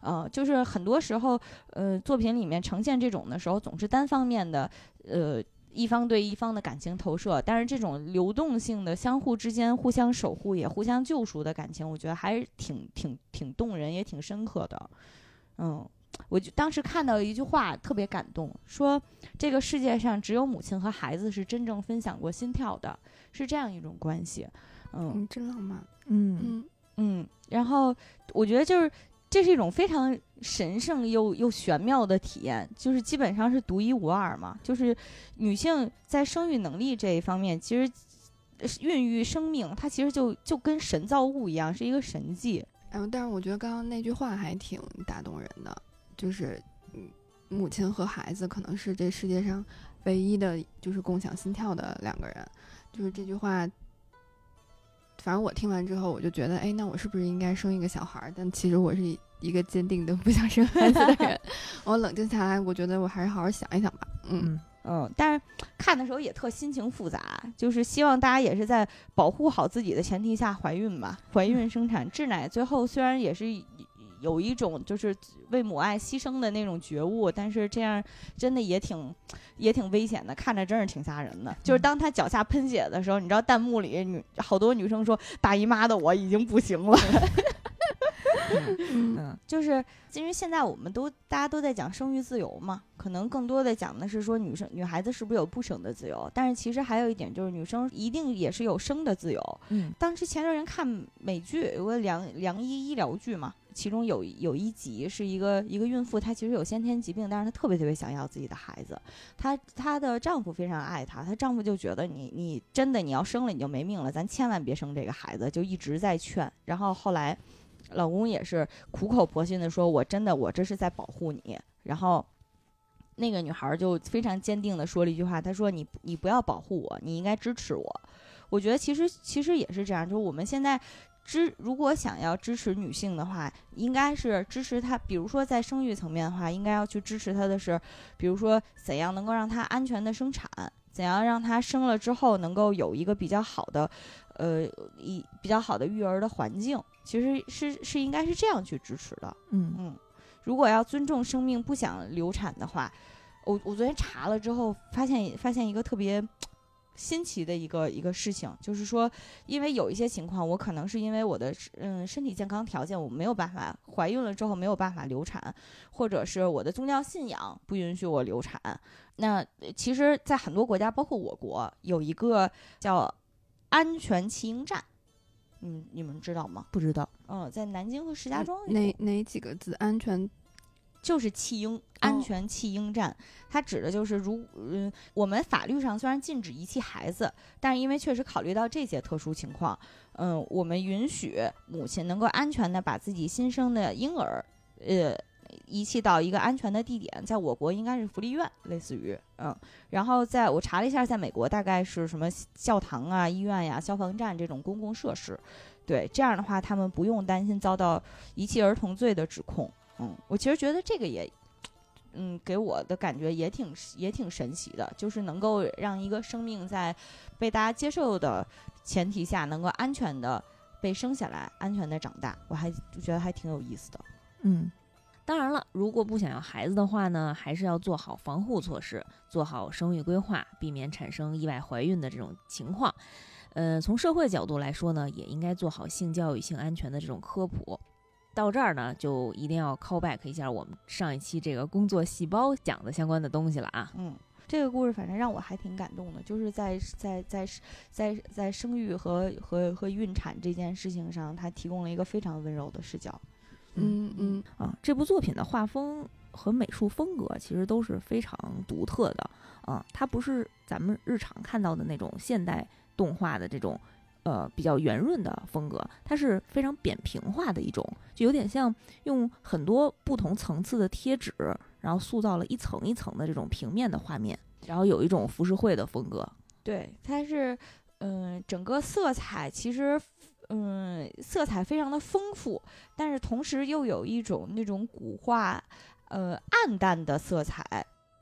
呃，就是很多时候，呃，作品里面呈现这种的时候，总是单方面的，呃。一方对一方的感情投射，但是这种流动性的、相互之间互相守护也互相救赎的感情，我觉得还是挺挺挺动人，也挺深刻的。嗯，我就当时看到一句话特别感动，说这个世界上只有母亲和孩子是真正分享过心跳的，是这样一种关系。嗯，真浪漫。嗯嗯嗯。然后我觉得就是这是一种非常神圣又又玄妙的体验，就是基本上是独一无二嘛。就是女性在生育能力这一方面，其实孕育生命，它其实就就跟神造物一样，是一个神迹。哎，但是我觉得刚刚那句话还挺打动人的，就是，母亲和孩子可能是这世界上唯一的，就是共享心跳的两个人。就是这句话，反正我听完之后，我就觉得，哎，那我是不是应该生一个小孩？但其实我是一个坚定的不想生孩子的人。我冷静下来，我觉得我还是好好想一想吧。嗯。嗯，但是看的时候也特心情复杂，就是希望大家也是在保护好自己的前提下怀孕吧，怀孕生产。智乃最后虽然也是有一种就是为母爱牺牲的那种觉悟，但是这样真的也挺也挺危险的，看着真是挺吓人的。就是当他脚下喷血的时候，你知道弹幕里女好多女生说大姨妈的我已经不行了。嗯，就是因为现在我们都大家都在讲生育自由嘛，可能更多的讲的是说女生女孩子是不是有不生的自由，但是其实还有一点就是女生一定也是有生的自由。嗯，当时前段时间看美剧有个良良医医疗剧嘛，其中有有一集是一个一个孕妇，她其实有先天疾病，但是她特别特别想要自己的孩子。她她的丈夫非常爱她，她丈夫就觉得你你真的你要生了你就没命了，咱千万别生这个孩子，就一直在劝。然后后来，老公也是苦口婆心的说：“我真的我这是在保护你。”然后，那个女孩就非常坚定的说了一句话：“她说你你不要保护我，你应该支持我。”我觉得其实其实也是这样，就是我们现在。支如果想要支持女性的话，应该是支持她。比如说在生育层面的话，应该要去支持她的是，比如说怎样能够让她安全的生产，怎样让她生了之后能够有一个比较好的，呃，一比较好的育儿的环境。其实是是应该是这样去支持的。嗯嗯，如果要尊重生命，不想流产的话，我我昨天查了之后发现发现一个特别。新奇的一个一个事情，就是说，因为有一些情况，我可能是因为我的嗯身体健康条件，我没有办法怀孕了之后没有办法流产，或者是我的宗教信仰不允许我流产。那其实，在很多国家，包括我国，有一个叫安全弃婴站，嗯，你们知道吗？不知道。嗯，在南京和石家庄。哪哪几个字？安全。就是弃婴安全弃婴站，它指的就是如嗯，我们法律上虽然禁止遗弃孩子，但是因为确实考虑到这些特殊情况，嗯，我们允许母亲能够安全的把自己新生的婴儿，呃，遗弃到一个安全的地点，在我国应该是福利院，类似于嗯，然后在我查了一下，在美国大概是什么教堂啊、医院呀、消防站这种公共设施，对，这样的话他们不用担心遭到遗弃儿童罪的指控。嗯，我其实觉得这个也，嗯，给我的感觉也挺也挺神奇的，就是能够让一个生命在被大家接受的前提下，能够安全的被生下来，安全的长大，我还觉得还挺有意思的。嗯，当然了，如果不想要孩子的话呢，还是要做好防护措施，做好生育规划，避免产生意外怀孕的这种情况。呃，从社会角度来说呢，也应该做好性教育、性安全的这种科普。到这儿呢，就一定要 call back 一下我们上一期这个工作细胞讲的相关的东西了啊。嗯，这个故事反正让我还挺感动的，就是在在在在在生育和和和孕产这件事情上，他提供了一个非常温柔的视角。嗯嗯啊，这部作品的画风和美术风格其实都是非常独特的啊，它不是咱们日常看到的那种现代动画的这种。呃，比较圆润的风格，它是非常扁平化的一种，就有点像用很多不同层次的贴纸，然后塑造了一层一层的这种平面的画面，然后有一种浮世绘的风格。对，它是，嗯，整个色彩其实，嗯，色彩非常的丰富，但是同时又有一种那种古画，呃，暗淡的色彩。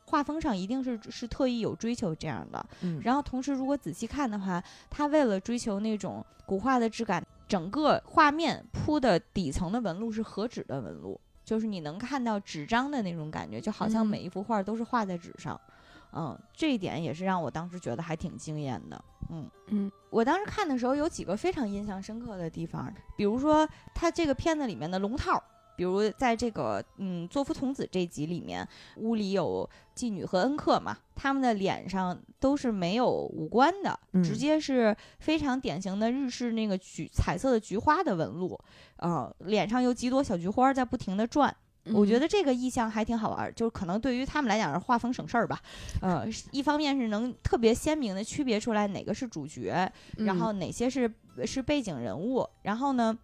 画风上一定是是特意有追求这样的，嗯，然后同时如果仔细看的话，他为了追求那种古画的质感，整个画面铺的底层的纹路是和纸的纹路，就是你能看到纸张的那种感觉，就好像每一幅画都是画在纸上，嗯，这一点也是让我当时觉得还挺惊艳的，嗯嗯，我当时看的时候有几个非常印象深刻的地方，比如说他这个片子里面的龙套。比如在这个嗯《作夫童子》这集里面，屋里有妓女和恩客嘛，他们的脸上都是没有五官的，直接是非常典型的日式那个菊彩色的菊花的纹路，呃，脸上有几朵小菊花在不停的转，我觉得这个意象还挺好玩，就是可能对于他们来讲是画风省事儿吧，呃，一方面是能特别鲜明的区别出来哪个是主角，然后哪些是是背景人物，然后呢。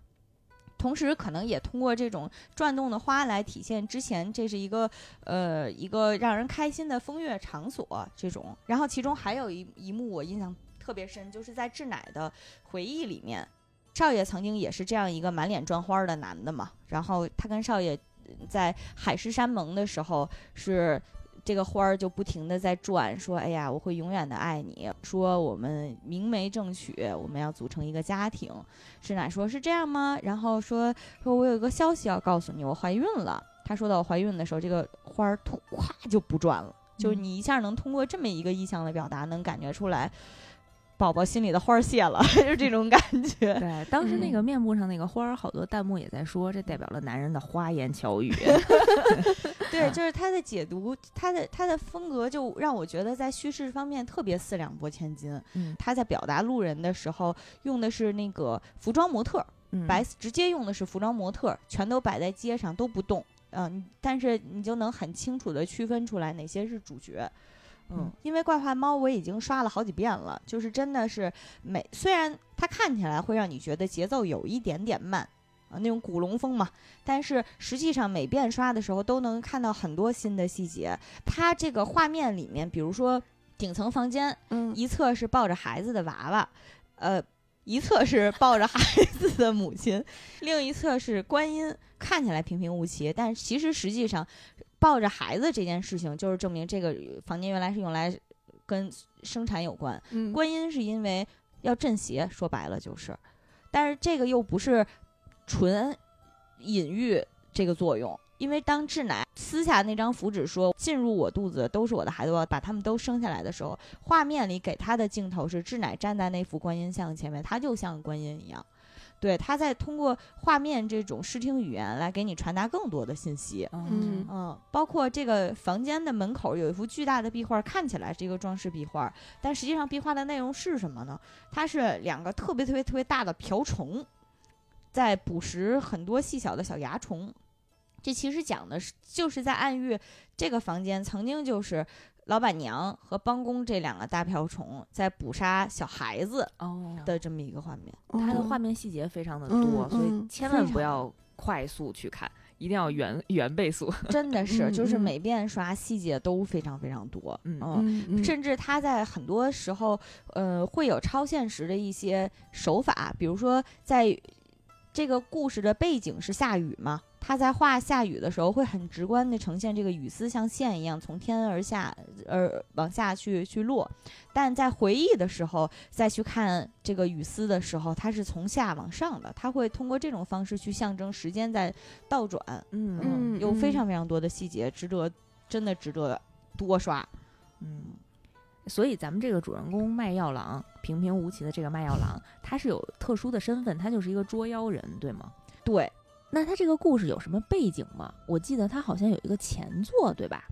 同时，可能也通过这种转动的花来体现之前这是一个呃一个让人开心的风月场所这种。然后其中还有一一幕我印象特别深，就是在志乃的回忆里面，少爷曾经也是这样一个满脸妆花的男的嘛。然后他跟少爷在海誓山盟的时候是。这个花儿就不停的在转，说：“哎呀，我会永远的爱你。”说我们明媒正娶，我们要组成一个家庭。师奶说：“是这样吗？”然后说：“说我有一个消息要告诉你，我怀孕了。”她说到我怀孕的时候，这个花儿突咵就不转了，就是你一下能通过这么一个意象的表达，能感觉出来。宝宝心里的花谢了，就是这种感觉。对，当时那个面部上那个花儿，好多弹幕也在说，这代表了男人的花言巧语。对，就是他的解读，他的他的风格，就让我觉得在叙事方面特别四两拨千斤。嗯，他在表达路人的时候，用的是那个服装模特。白直接用的是服装模特，全都摆在街上都不动，嗯，但是你就能很清楚的区分出来哪些是主角。嗯，因为怪画猫我已经刷了好几遍了，就是真的是每虽然它看起来会让你觉得节奏有一点点慢啊，那种古龙风嘛，但是实际上每遍刷的时候都能看到很多新的细节。它这个画面里面，比如说顶层房间，嗯，一侧是抱着孩子的娃娃，呃，一侧是抱着孩子的母亲，另一侧是观音，看起来平平无奇，但其实实际上。抱着孩子这件事情，就是证明这个房间原来是用来跟生产有关。观音是因为要镇邪，说白了就是，但是这个又不是纯隐喻这个作用，因为当智乃撕下那张符纸说进入我肚子都是我的孩子，我要把他们都生下来的时候，画面里给他的镜头是智乃站在那幅观音像前面，他就像观音一样。对，他在通过画面这种视听语言来给你传达更多的信息。嗯嗯，包括这个房间的门口有一幅巨大的壁画，看起来是一个装饰壁画，但实际上壁画的内容是什么呢？它是两个特别特别特别大的瓢虫，在捕食很多细小的小蚜虫。这其实讲的是，就是在暗喻这个房间曾经就是。老板娘和帮工这两个大瓢虫在捕杀小孩子的这么一个画面，它的画面细节非常的多，所以千万不要快速去看，一定要原原倍速。真的 是，就是每遍刷细节都非常非常多，嗯，甚至它在很多时候，呃，会有超现实的一些手法，比如说在这个故事的背景是下雨嘛。他在画下雨的时候，会很直观的呈现这个雨丝像线一样从天而下，而往下去去落。但在回忆的时候，再去看这个雨丝的时候，它是从下往上的。他会通过这种方式去象征时间在倒转。嗯嗯，有非常非常多的细节，值得真的值得多刷。嗯，所以咱们这个主人公卖药郎平平无奇的这个卖药郎，他是有特殊的身份，他就是一个捉妖人，对吗？对。那他这个故事有什么背景吗？我记得他好像有一个前作，对吧？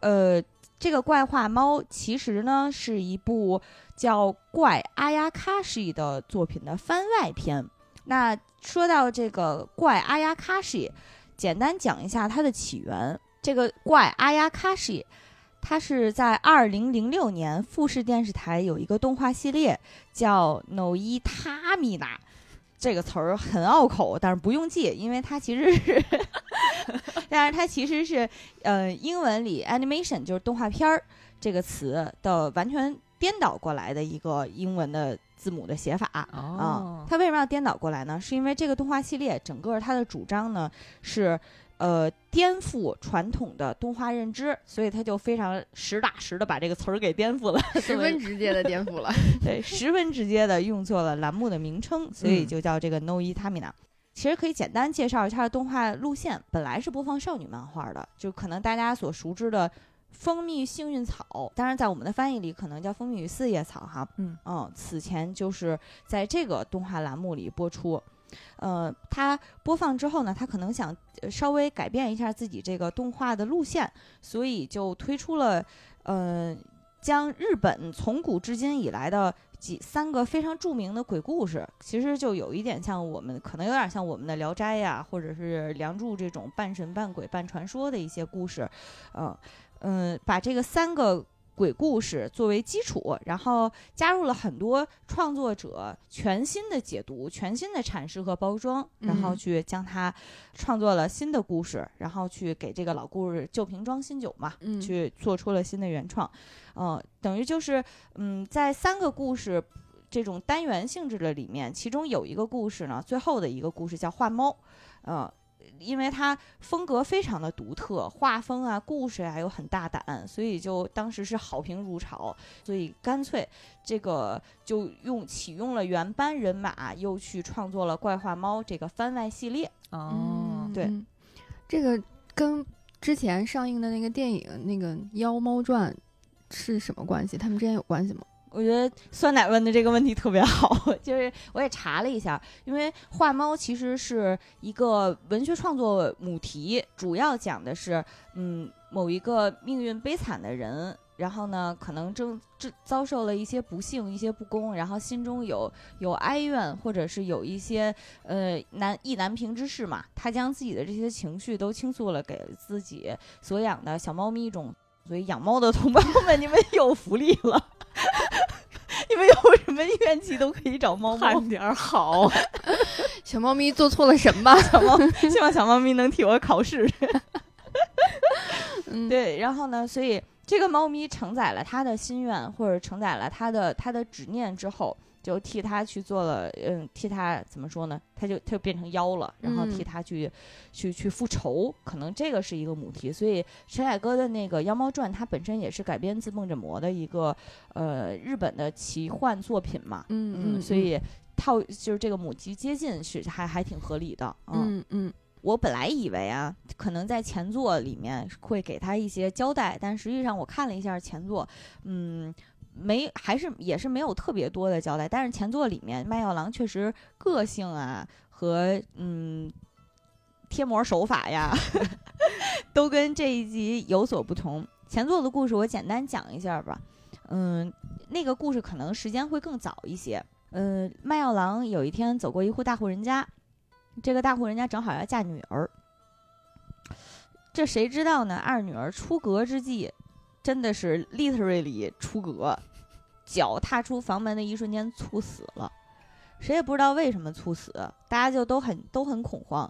呃，这个怪画猫其实呢是一部叫《怪阿亚卡西》的作品的番外篇。那说到这个怪阿亚卡西，简单讲一下它的起源。这个怪阿亚卡西，它是在二零零六年富士电视台有一个动画系列叫《No i Tamina》。这个词儿很拗口，但是不用记，因为它其实是，但是它其实是，呃，英文里 animation 就是动画片儿这个词的完全颠倒过来的一个英文的字母的写法啊。它为什么要颠倒过来呢？是因为这个动画系列整个它的主张呢是。呃，颠覆传统的动画认知，所以他就非常实打实的把这个词儿给颠覆了，十分直接的颠覆了，对，十分直接的用作了栏目的名称，所以就叫这个 No Itamina。其实可以简单介绍一下动画路线，本来是播放少女漫画的，就可能大家所熟知的蜂蜜幸运草，当然在我们的翻译里可能叫蜂蜜与四叶草哈，嗯嗯，此前就是在这个动画栏目里播出。呃，他播放之后呢，他可能想稍微改变一下自己这个动画的路线，所以就推出了，呃，将日本从古至今以来的几三个非常著名的鬼故事，其实就有一点像我们，可能有点像我们的《聊斋》呀，或者是《梁祝》这种半神半鬼半传说的一些故事，嗯嗯，把这个三个。鬼故事作为基础，然后加入了很多创作者全新的解读、全新的阐释和包装，然后去将它创作了新的故事，然后去给这个老故事旧瓶装新酒嘛，去做出了新的原创。嗯，等于就是，嗯，在三个故事这种单元性质的里面，其中有一个故事呢，最后的一个故事叫画猫，嗯。因为它风格非常的独特，画风啊、故事啊又很大胆，所以就当时是好评如潮。所以干脆这个就用启用了原班人马，又去创作了《怪画猫》这个番外系列。哦，对，这个跟之前上映的那个电影《那个妖猫传》是什么关系？他们之间有关系吗？我觉得酸奶问的这个问题特别好，就是我也查了一下，因为画猫其实是一个文学创作母题，主要讲的是，嗯，某一个命运悲惨的人，然后呢，可能正正遭受了一些不幸、一些不公，然后心中有有哀怨，或者是有一些呃难意难平之事嘛，他将自己的这些情绪都倾诉了给自己所养的小猫咪一种。所以养猫的同胞们，你们有福利了，你们有什么怨气都可以找猫猫。点儿好，小猫咪做错了什么？小猫，希望小猫咪能替我考试。嗯对，然后呢，所以。这个猫咪承载了他的心愿，或者承载了他的他的执念之后，就替他去做了，嗯，替他怎么说呢？他就他就变成妖了，然后替他去去去复仇。可能这个是一个母题。所以陈凯歌的那个《妖猫传》，它本身也是改编自梦枕魔的一个呃日本的奇幻作品嘛。嗯嗯。所以套就是这个母题接近是还还挺合理的。嗯嗯。我本来以为啊，可能在前作里面会给他一些交代，但实际上我看了一下前作，嗯，没，还是也是没有特别多的交代。但是前作里面麦药郎确实个性啊和嗯贴膜手法呀，都跟这一集有所不同。前作的故事我简单讲一下吧，嗯，那个故事可能时间会更早一些。嗯，麦药郎有一天走过一户大户人家。这个大户人家正好要嫁女儿，这谁知道呢？二女儿出阁之际，真的是 literally 出格，脚踏出房门的一瞬间猝死了，谁也不知道为什么猝死，大家就都很都很恐慌。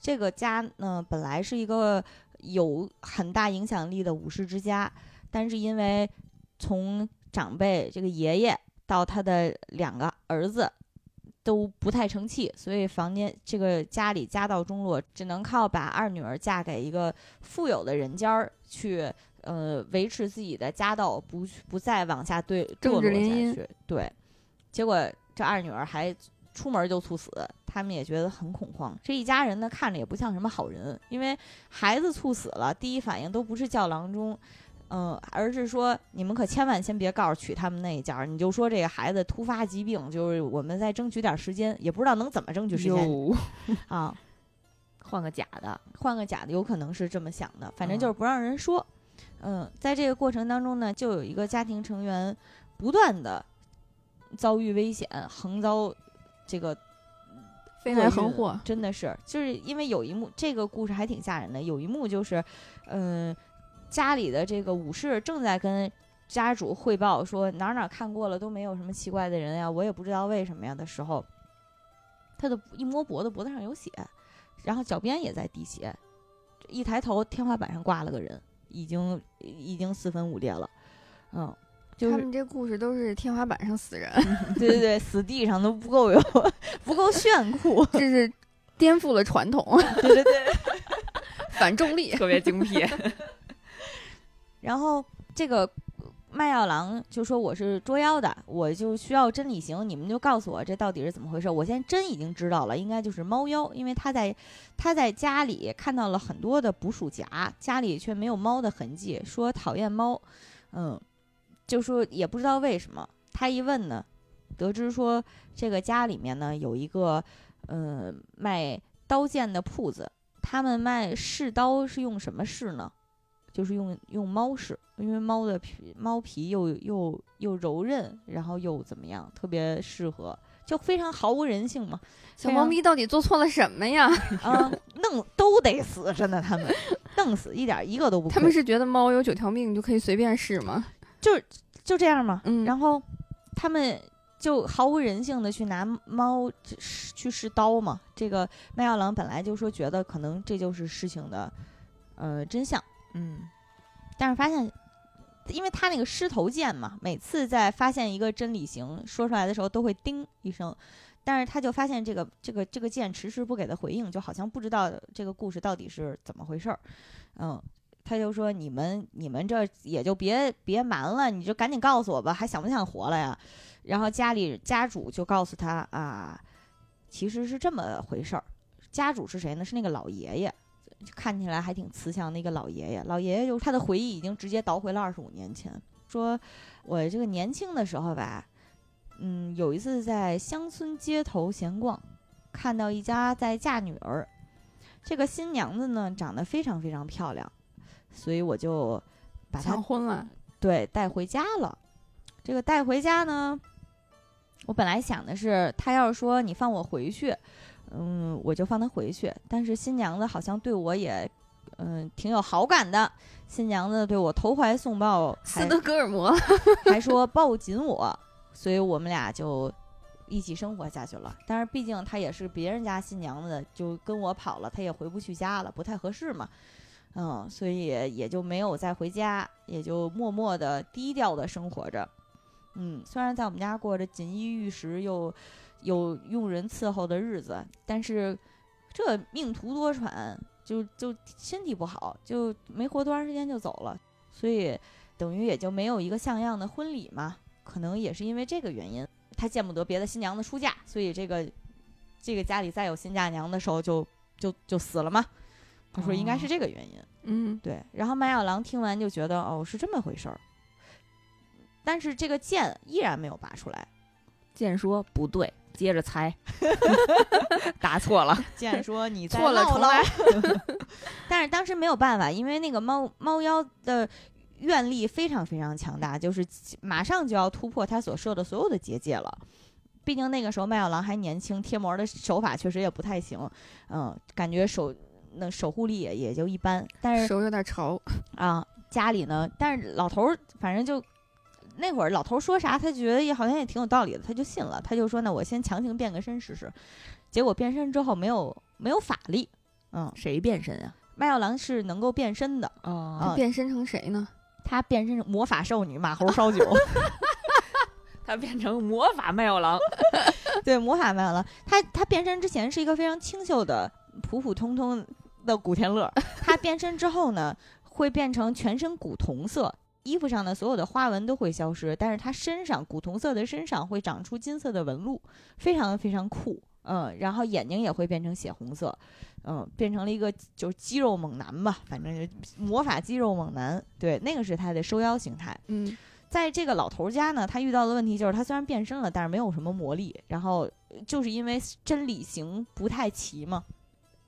这个家呢，本来是一个有很大影响力的武士之家，但是因为从长辈这个爷爷到他的两个儿子。都不太成器，所以房间这个家里家道中落，只能靠把二女儿嫁给一个富有的人家去，呃，维持自己的家道，不不再往下对堕落下去。对，结果这二女儿还出门就猝死，他们也觉得很恐慌。这一家人呢，看着也不像什么好人，因为孩子猝死了，第一反应都不是叫郎中。嗯，而是说你们可千万先别告诉娶他们那一家，你就说这个孩子突发疾病，就是我们再争取点时间，也不知道能怎么争取时间啊，换个假的，换个假的，有可能是这么想的，反正就是不让人说。嗯，在这个过程当中呢，就有一个家庭成员不断的遭遇危险，横遭这个飞来横祸，真的是，就是因为有一幕，这个故事还挺吓人的，有一幕就是，嗯。家里的这个武士正在跟家主汇报说哪哪看过了都没有什么奇怪的人呀，我也不知道为什么呀的时候，他的一摸脖子，脖子上有血，然后脚边也在滴血，一抬头天花板上挂了个人，已经已经四分五裂了，嗯，就是他们这故事都是天花板上死人，对对对，死地上都不够有 不够炫酷，这是颠覆了传统，对对对，反重力特别精辟。然后这个卖药郎就说：“我是捉妖的，我就需要真理行，你们就告诉我这到底是怎么回事。我现在真已经知道了，应该就是猫妖，因为他在他在家里看到了很多的捕鼠夹，家里却没有猫的痕迹，说讨厌猫，嗯，就说也不知道为什么。他一问呢，得知说这个家里面呢有一个嗯卖刀剑的铺子，他们卖试刀是用什么试呢？”就是用用猫屎，因为猫的皮猫皮又又又柔韧，然后又怎么样，特别适合，就非常毫无人性嘛。小猫咪到底做错了什么呀？啊，弄都得死，真的，他们弄死一点一个都不。他们是觉得猫有九条命就可以随便试吗？就就这样嘛。嗯。然后他们就毫无人性的去拿猫去试刀嘛。这个麦药郎本来就说觉得可能这就是事情的呃真相。嗯，但是发现，因为他那个狮头剑嘛，每次在发现一个真理型说出来的时候，都会叮一声。但是他就发现这个这个这个剑迟迟不给他回应，就好像不知道这个故事到底是怎么回事儿。嗯，他就说：“你们你们这也就别别瞒了，你就赶紧告诉我吧，还想不想活了呀？”然后家里家主就告诉他：“啊，其实是这么回事儿。家主是谁呢？是那个老爷爷。”看起来还挺慈祥的一个老爷爷，老爷爷就他的回忆已经直接倒回了二十五年前，说我这个年轻的时候吧，嗯，有一次在乡村街头闲逛，看到一家在嫁女儿，这个新娘子呢长得非常非常漂亮，所以我就把她抢婚了，对，带回家了。这个带回家呢，我本来想的是，他要是说你放我回去，嗯，我就放他回去。但是新娘子好像对我也，嗯，挺有好感的。新娘子对我投怀送抱，斯德哥尔摩，还说抱紧我，所以我们俩就一起生活下去了。但是毕竟她也是别人家新娘子，就跟我跑了，她也回不去家了，不太合适嘛。嗯，所以也就没有再回家，也就默默的低调的生活着。嗯，虽然在我们家过着锦衣玉食又有佣人伺候的日子，但是这命途多舛，就就身体不好，就没活多长时间就走了，所以等于也就没有一个像样的婚礼嘛。可能也是因为这个原因，他见不得别的新娘子出嫁，所以这个这个家里再有新嫁娘的时候就就就死了嘛。他说应该是这个原因。嗯，对。然后麦小狼听完就觉得哦是这么回事儿。但是这个剑依然没有拔出来。剑说不对，接着猜，答错了。剑说你错了，重来。但是当时没有办法，因为那个猫猫妖的愿力非常非常强大，就是马上就要突破他所设的所有的结界了。毕竟那个时候麦小狼还年轻，贴膜的手法确实也不太行。嗯，感觉手那守护力也也就一般。但是手有点潮啊。家里呢，但是老头儿反正就。那会儿老头说啥，他觉得也好像也挺有道理的，他就信了。他就说：“那我先强行变个身试试。”结果变身之后没有没有法力。嗯，谁变身啊？麦耀狼是能够变身的。哦，变身成谁呢？他变身成魔法少女马猴烧酒。他变成魔法麦耀狼。对，魔法麦耀狼。他他变身之前是一个非常清秀的、普普通通的古天乐。他变身之后呢，会变成全身古铜色。衣服上的所有的花纹都会消失，但是他身上古铜色的身上会长出金色的纹路，非常非常酷，嗯，然后眼睛也会变成血红色，嗯，变成了一个就是肌肉猛男吧，反正就魔法肌肉猛男，对，那个是他的收妖形态，嗯，在这个老头家呢，他遇到的问题就是他虽然变身了，但是没有什么魔力，然后就是因为真理型不太齐嘛。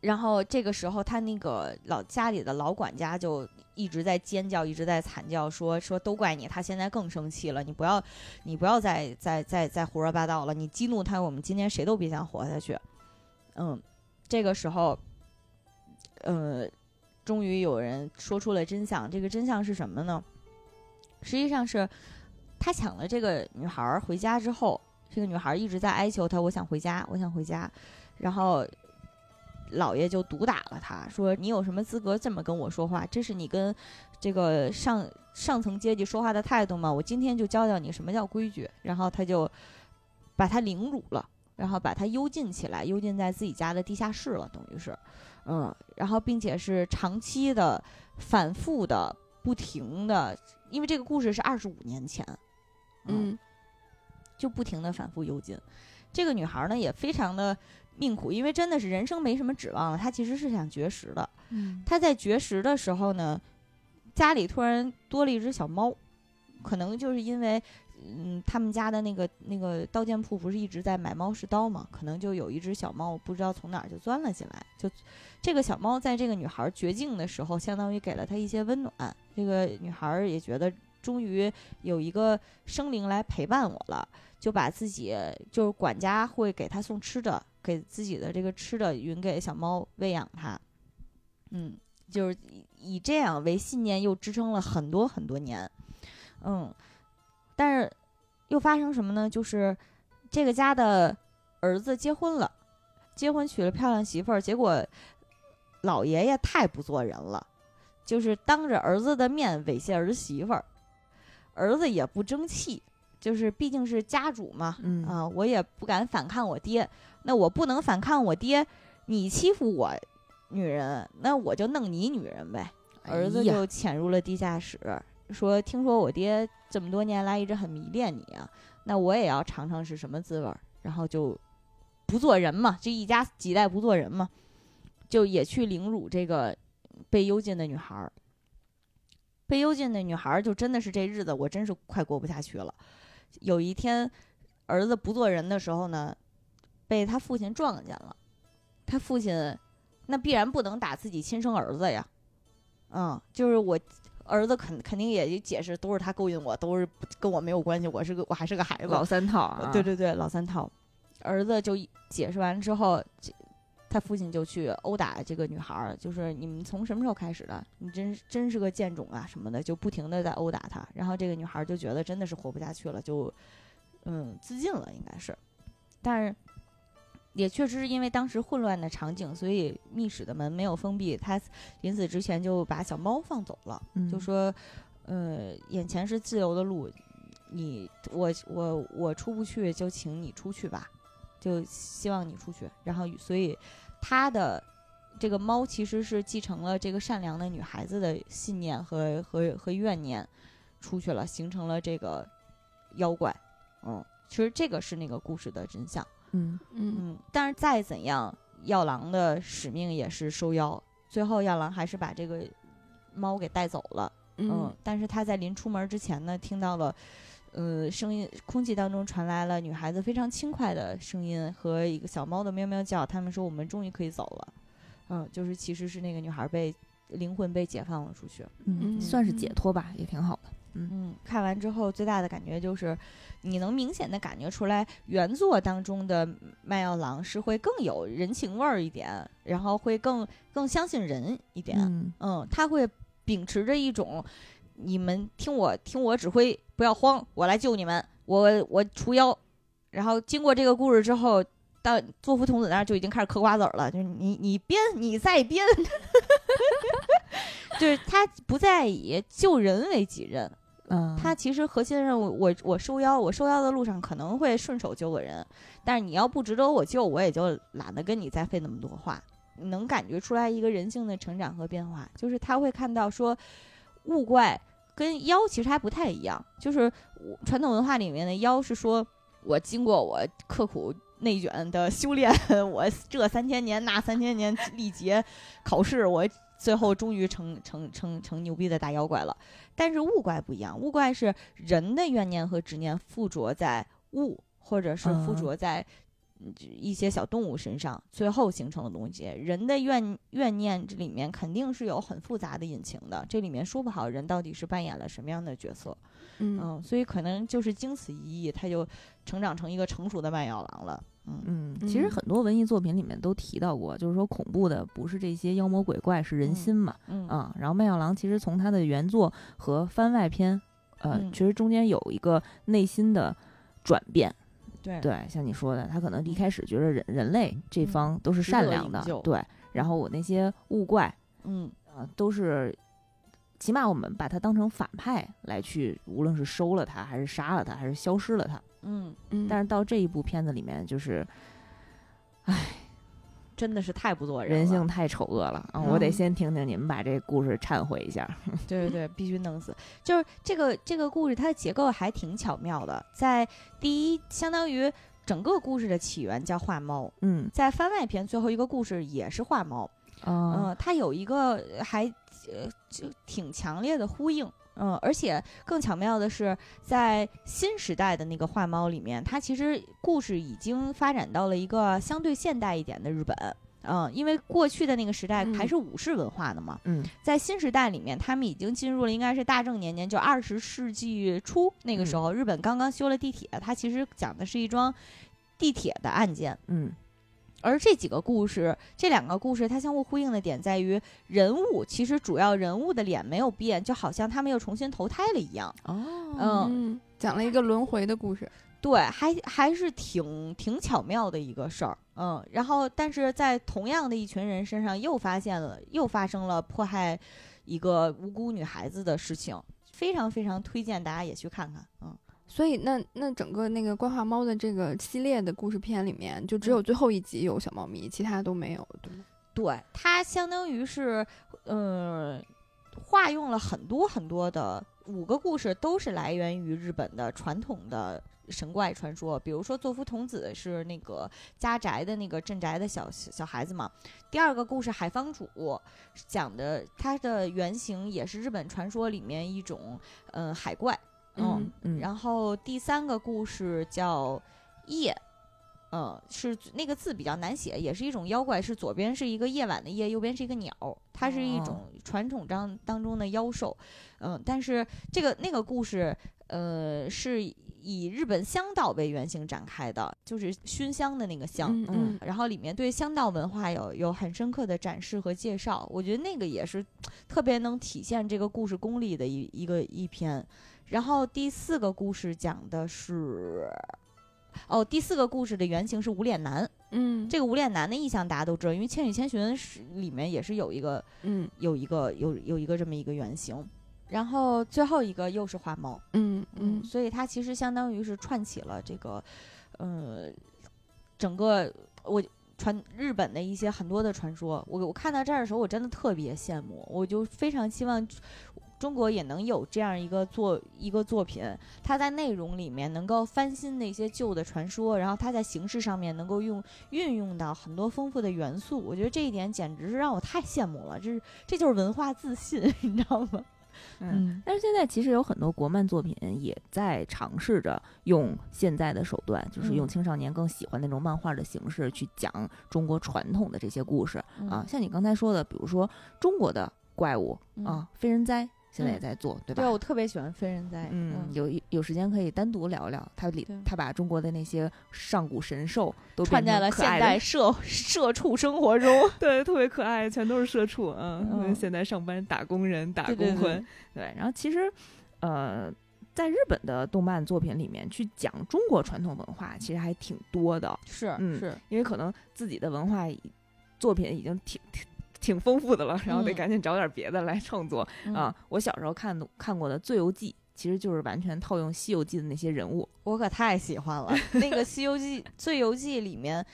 然后这个时候，他那个老家里的老管家就一直在尖叫，一直在惨叫，说说都怪你，他现在更生气了，你不要，你不要再再再再胡说八道了，你激怒他，我们今天谁都别想活下去。嗯，这个时候，呃，终于有人说出了真相，这个真相是什么呢？实际上是他抢了这个女孩回家之后，这个女孩一直在哀求他，我想回家，我想回家，然后。老爷就毒打了他，说：“你有什么资格这么跟我说话？这是你跟这个上上层阶级说话的态度吗？我今天就教教你什么叫规矩。”然后他就把他凌辱了，然后把他幽禁起来，幽禁在自己家的地下室了，等于是，嗯，然后并且是长期的、反复的、不停的，因为这个故事是二十五年前，嗯，就不停的反复幽禁。这个女孩呢，也非常的。命苦，因为真的是人生没什么指望了。他其实是想绝食的。嗯，他在绝食的时候呢，家里突然多了一只小猫，可能就是因为，嗯，他们家的那个那个刀剑铺不是一直在买猫食刀嘛，可能就有一只小猫不知道从哪儿就钻了进来。就这个小猫在这个女孩绝境的时候，相当于给了她一些温暖。这个女孩也觉得终于有一个生灵来陪伴我了，就把自己就是管家会给她送吃的。给自己的这个吃的匀给小猫喂养它，嗯，就是以这样为信念，又支撑了很多很多年，嗯，但是又发生什么呢？就是这个家的儿子结婚了，结婚娶了漂亮媳妇儿，结果老爷爷太不做人了，就是当着儿子的面猥亵儿媳妇儿，儿子也不争气，就是毕竟是家主嘛，嗯啊，我也不敢反抗我爹。那我不能反抗我爹，你欺负我女人，那我就弄你女人呗。儿子就潜入了地下室，说：“听说我爹这么多年来一直很迷恋你啊，那我也要尝尝是什么滋味。”然后就不做人嘛，这一家几代不做人嘛，就也去凌辱这个被幽禁的女孩儿。被幽禁的女孩儿就真的是这日子，我真是快过不下去了。有一天，儿子不做人的时候呢。被他父亲撞见了，他父亲那必然不能打自己亲生儿子呀，嗯，就是我儿子肯肯定也解释，都是他勾引我，都是跟我没有关系，我是个我还是个孩子。老三套啊，对对对，老三套。儿子就解释完之后，他父亲就去殴打这个女孩儿，就是你们从什么时候开始的？你真真是个贱种啊什么的，就不停的在殴打他。然后这个女孩就觉得真的是活不下去了，就嗯自尽了，应该是。但是也确实是因为当时混乱的场景，所以密室的门没有封闭。他临死之前就把小猫放走了，就说呃眼前是自由的路，你我我我出不去，就请你出去吧。就希望你出去，然后所以他的这个猫其实是继承了这个善良的女孩子的信念和和和怨念，出去了，形成了这个妖怪。嗯，其实这个是那个故事的真相。嗯嗯，但是再怎样，药郎的使命也是收妖，最后药郎还是把这个猫给带走了。嗯，但是他在临出门之前呢，听到了。呃，声音，空气当中传来了女孩子非常轻快的声音和一个小猫的喵喵叫。他们说：“我们终于可以走了。”嗯，就是其实是那个女孩被灵魂被解放了出去，嗯，算是解脱吧，也挺好的。嗯，看完之后最大的感觉就是，你能明显的感觉出来，原作当中的麦药郎是会更有人情味儿一点，然后会更更相信人一点。嗯，他会秉持着一种。你们听我听我指挥，不要慌，我来救你们，我我除妖。然后经过这个故事之后，到作福童子那儿就已经开始嗑瓜子了，就是你你编你再编，就是他不再以救人为己任。嗯，他其实核心任务，我我收妖，我收妖的路上可能会顺手救个人，但是你要不值得我救，我也就懒得跟你再费那么多话。能感觉出来一个人性的成长和变化，就是他会看到说物怪。跟妖其实还不太一样，就是传统文化里面的妖是说，我经过我刻苦内卷的修炼，我这三千年那三千年历劫考试，我最后终于成成成成牛逼的大妖怪了。但是物怪不一样，物怪是人的怨念和执念附着在物，或者是附着在。一些小动物身上，最后形成的东西，人的怨怨念这里面肯定是有很复杂的隐情的，这里面说不好人到底是扮演了什么样的角色，嗯，所以可能就是经此一役，他就成长成一个成熟的卖药郎了，嗯。嗯，其实很多文艺作品里面都提到过，就是说恐怖的不是这些妖魔鬼怪，是人心嘛，嗯。啊，然后麦小狼其实从他的原作和番外篇，呃，其实中间有一个内心的转变。对。对，像你说的，他可能一开始觉得人人类这方都是善良的，对。然后我那些物怪，嗯。啊，都是，起码我们把他当成反派来去，无论是收了他，还是杀了他，还是消失了他，嗯嗯。但是到这一部片子里面，就是，唉。真的是太不做人，人性太丑恶了啊！我得先听听你们把这故事忏悔一下。对对对，必须弄死。就是这个这个故事，它的结构还挺巧妙的。在第一，相当于整个故事的起源叫画猫。嗯，在番外篇最后一个故事也是画猫。嗯，它有一个还呃就挺强烈的呼应。嗯，而且更巧妙的是，在新时代的那个画猫里面，它其实故事已经发展到了一个相对现代一点的日本。嗯，因为过去的那个时代还是武士文化的嘛。嗯，在新时代里面，他们已经进入了应该是大正年间，就二十世纪初那个时候，日本刚刚修了地铁，它其实讲的是一桩地铁的案件。嗯。而这几个故事，这两个故事，它相互呼应的点在于，人物其实主要人物的脸没有变，就好像他们又重新投胎了一样。哦，嗯，讲了一个轮回的故事，对，还还是挺挺巧妙的一个事儿。嗯，然后但是在同样的一群人身上，又发现了，又发生了迫害一个无辜女孩子的事情，非常非常推荐大家也去看看。嗯。所以，那那整个那个怪画猫的这个系列的故事片里面，就只有最后一集有小猫咪，其他都没有，对吗？对，它相当于是，呃，化用了很多很多的五个故事，都是来源于日本的传统的神怪传说。比如说，作福童子是那个家宅的那个镇宅的小小孩子嘛。第二个故事海方主讲的，它的原型也是日本传说里面一种，呃，海怪。嗯，然后第三个故事叫夜，嗯，是那个字比较难写，也是一种妖怪，是左边是一个夜晚的夜，右边是一个鸟，它是一种传统当当中的妖兽。嗯，但是这个那个故事，呃，是以日本香道为原型展开的，就是熏香的那个香。嗯，然后里面对香道文化有有很深刻的展示和介绍，我觉得那个也是特别能体现这个故事功力的一一个一篇。然后第四个故事讲的是，哦，第四个故事的原型是无脸男。嗯，这个无脸男的意象大家都知道，因为《千与千寻》是里面也是有一个，嗯，有一个有有一个这么一个原型。然后最后一个又是花猫。嗯嗯，所以它其实相当于是串起了这个，呃，整个我传日本的一些很多的传说。我我看到这儿的时候，我真的特别羡慕，我就非常希望。中国也能有这样一个作一个作品，它在内容里面能够翻新那些旧的传说，然后它在形式上面能够用运用到很多丰富的元素。我觉得这一点简直是让我太羡慕了，这是这就是文化自信，你知道吗？嗯，但是现在其实有很多国漫作品也在尝试着用现在的手段，就是用青少年更喜欢那种漫画的形式去讲中国传统的这些故事啊。像你刚才说的，比如说中国的怪物啊，非人哉。现在也在做，对吧？对，我特别喜欢非人哉。嗯，有有时间可以单独聊聊。他里他把中国的那些上古神兽都串在了现代社社畜生活中，对，特别可爱，全都是社畜。嗯，现在上班打工人打工魂。对，然后其实，呃，在日本的动漫作品里面去讲中国传统文化，其实还挺多的。是，嗯，是因为可能自己的文化作品已经挺挺挺。丰富的了，然后得赶紧找点别的来创作啊！我小时候看看过的《醉游记》，其实就是完全套用《西游记》的那些人物，我可太喜欢了。那个《西游记》《醉游记》里面，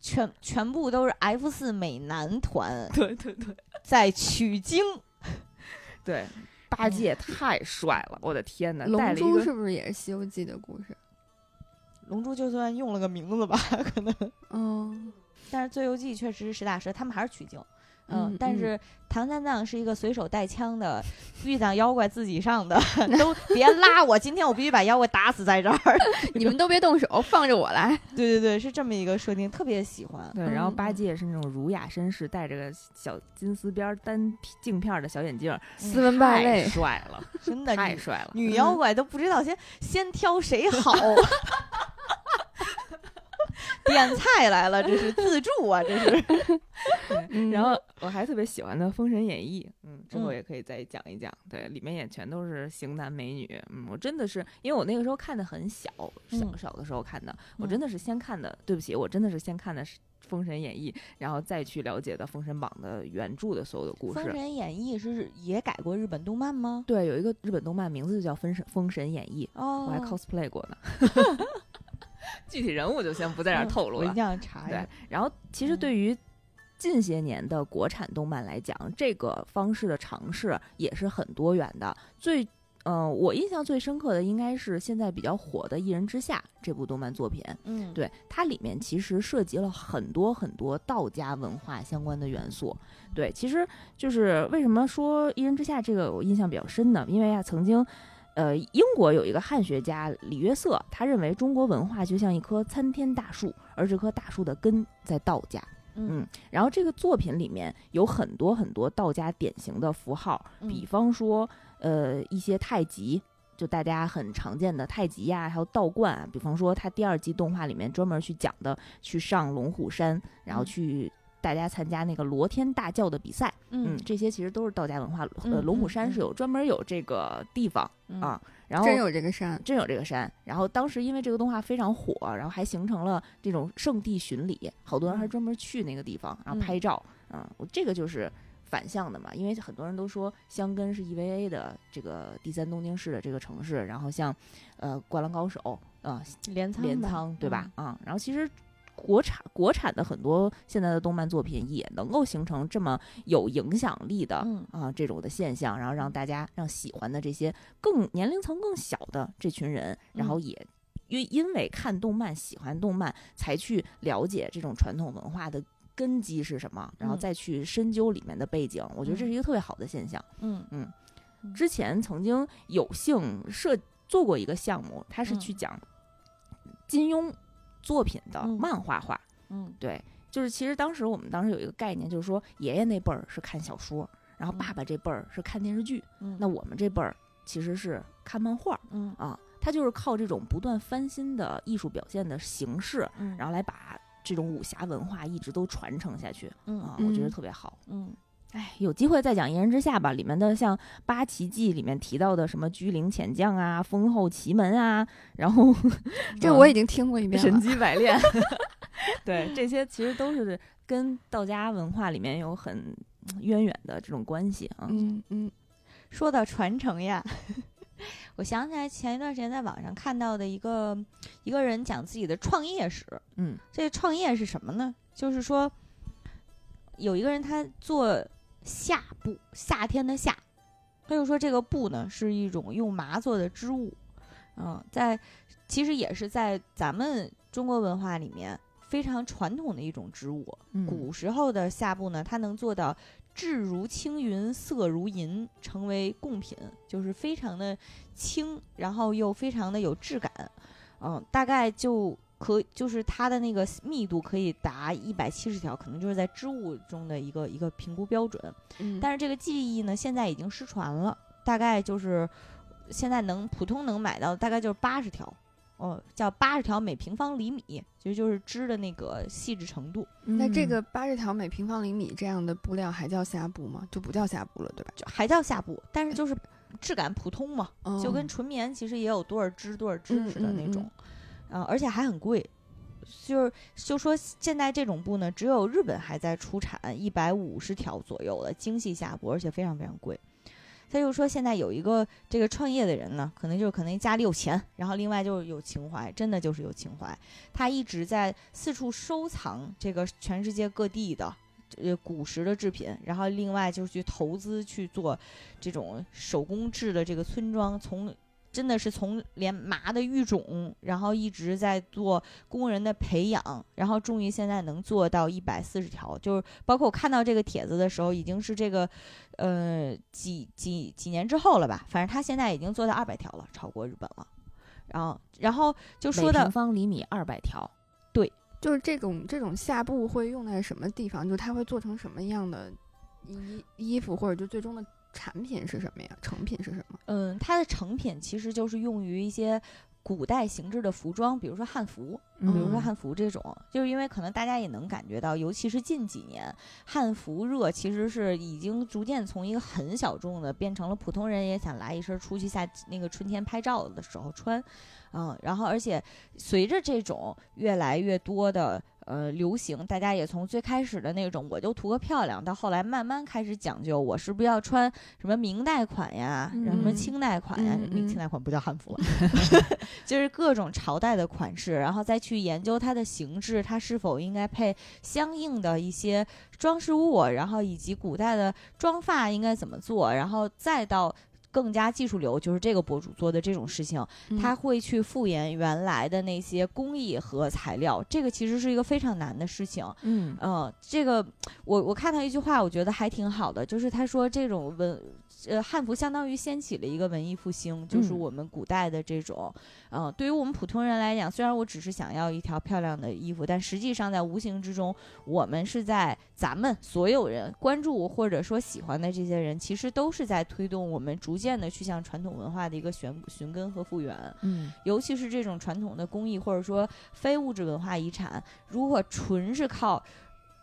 全全部都是 F 四美男团，对对对，在取经。对，八戒太帅了，我的天哪！龙珠是不是也是《西游记》的故事？龙珠就算用了个名字吧，可能。嗯，但是《醉游记》确实是实打实，他们还是取经。嗯，但是唐三藏是一个随手带枪的，遇到妖怪自己上的，都别拉我，今天我必须把妖怪打死在这儿，你们都别动手，放着我来。对对对，是这么一个设定，特别喜欢。对，然后八戒是那种儒雅绅士，戴着个小金丝边单镜片的小眼镜，斯文败类，帅了，真的太帅了。女妖怪都不知道先先挑谁好。点菜来了，这是自助啊，这是。然后我还特别喜欢的《封神演义》，嗯，之后也可以再讲一讲。对，里面也全都是型男美女。嗯，我真的是，因为我那个时候看的很小，小小的时候看的，我真的是先看的。对不起，我真的是先看的是《封神演义》，然后再去了解的《封神榜》的原著的所有的故事。《封神演义》是也改过日本动漫吗？对，有一个日本动漫名字就叫《封神封神演义》，哦，我还 cosplay 过呢。具体人物就先不在这儿透露了。我一定要查对，然后其实对于近些年的国产动漫来讲，这个方式的尝试也是很多元的。最，嗯，我印象最深刻的应该是现在比较火的《一人之下》这部动漫作品。嗯，对，它里面其实涉及了很多很多道家文化相关的元素。对，其实就是为什么说《一人之下》这个我印象比较深呢？因为啊，曾经。呃，英国有一个汉学家李约瑟，他认为中国文化就像一棵参天大树，而这棵大树的根在道家。嗯，然后这个作品里面有很多很多道家典型的符号，比方说，呃，一些太极，就大家很常见的太极呀，还有道观。比方说，他第二季动画里面专门去讲的，去上龙虎山，然后去。大家参加那个罗天大教的比赛，嗯，这些其实都是道家文化。呃，龙虎山是有专门有这个地方啊，然后真有这个山，真有这个山。然后当时因为这个动画非常火，然后还形成了这种圣地巡礼，好多人还专门去那个地方，然后拍照。嗯，我这个就是反向的嘛，因为很多人都说香根是 EVA 的这个第三东京市的这个城市，然后像呃灌篮高手啊，镰仓镰仓对吧？啊，然后其实。国产国产的很多现在的动漫作品也能够形成这么有影响力的啊这种的现象，然后让大家让喜欢的这些更年龄层更小的这群人，然后也因因为看动漫喜欢动漫，才去了解这种传统文化的根基是什么，然后再去深究里面的背景。我觉得这是一个特别好的现象。嗯嗯，之前曾经有幸设做过一个项目，他是去讲金庸。作品的漫画化。嗯，对，就是其实当时我们当时有一个概念，就是说爷爷那辈儿是看小说，然后爸爸这辈儿是看电视剧，那我们这辈儿其实是看漫画。嗯啊，他就是靠这种不断翻新的艺术表现的形式，然后来把这种武侠文化一直都传承下去。嗯啊，我觉得特别好。嗯。哎，有机会再讲《一人之下》吧。里面的像《八奇记》里面提到的什么居灵遣将啊、封后奇门啊，然后这 我已经听过一遍了。神机百炼，对，这些其实都是跟道家文化里面有很渊远的这种关系啊。嗯嗯，说到传承呀，我想起来前一段时间在网上看到的一个一个人讲自己的创业史。嗯，这创业是什么呢？就是说有一个人他做。夏布，夏天的夏，他就说这个布呢是一种用麻做的织物，嗯，在其实也是在咱们中国文化里面非常传统的一种织物。古时候的夏布呢，它能做到质如青云，色如银，成为贡品，就是非常的轻，然后又非常的有质感，嗯，大概就。可就是它的那个密度可以达一百七十条，可能就是在织物中的一个一个评估标准。嗯，但是这个技艺呢，现在已经失传了，大概就是现在能普通能买到大概就是八十条，哦，叫八十条每平方厘米，其实就是织的那个细致程度。那这个八十条每平方厘米这样的布料还叫纱布吗？就不叫纱布了，对吧？就还叫纱布，但是就是质感普通嘛，就跟纯棉其实也有多少织多少织似的那种。啊，而且还很贵，就是就说现在这种布呢，只有日本还在出产一百五十条左右的精细下布，而且非常非常贵。他就说现在有一个这个创业的人呢，可能就是可能家里有钱，然后另外就是有情怀，真的就是有情怀。他一直在四处收藏这个全世界各地的呃古时的制品，然后另外就是去投资去做这种手工制的这个村庄，从。真的是从连麻的育种，然后一直在做工人的培养，然后终于现在能做到一百四十条。就是包括我看到这个帖子的时候，已经是这个，呃，几几几年之后了吧？反正他现在已经做到二百条了，超过日本了。然后，然后就说的平方厘米二百条，对，就是这种这种下布会用在什么地方？就它会做成什么样的衣衣服，或者就最终的。产品是什么呀？成品是什么？嗯，它的成品其实就是用于一些古代形制的服装，比如说汉服，比如说汉服这种，就是因为可能大家也能感觉到，尤其是近几年汉服热，其实是已经逐渐从一个很小众的变成了普通人也想来一身出去下那个春天拍照的时候穿，嗯，然后而且随着这种越来越多的。呃，流行，大家也从最开始的那种我就图个漂亮，到后来慢慢开始讲究，我是不是要穿什么明代款呀，什么清代款呀？明清代款不叫汉服，就是各种朝代的款式，然后再去研究它的形制，它是否应该配相应的一些装饰物，然后以及古代的妆发应该怎么做，然后再到。更加技术流，就是这个博主做的这种事情，他会去复原原来的那些工艺和材料，这个其实是一个非常难的事情。嗯嗯，这个我我看到一句话，我觉得还挺好的，就是他说这种文。呃，汉服相当于掀起了一个文艺复兴，就是我们古代的这种，嗯，对于我们普通人来讲，虽然我只是想要一条漂亮的衣服，但实际上在无形之中，我们是在咱们所有人关注或者说喜欢的这些人，其实都是在推动我们逐渐的去向传统文化的一个寻寻根和复原。嗯，尤其是这种传统的工艺或者说非物质文化遗产，如果纯是靠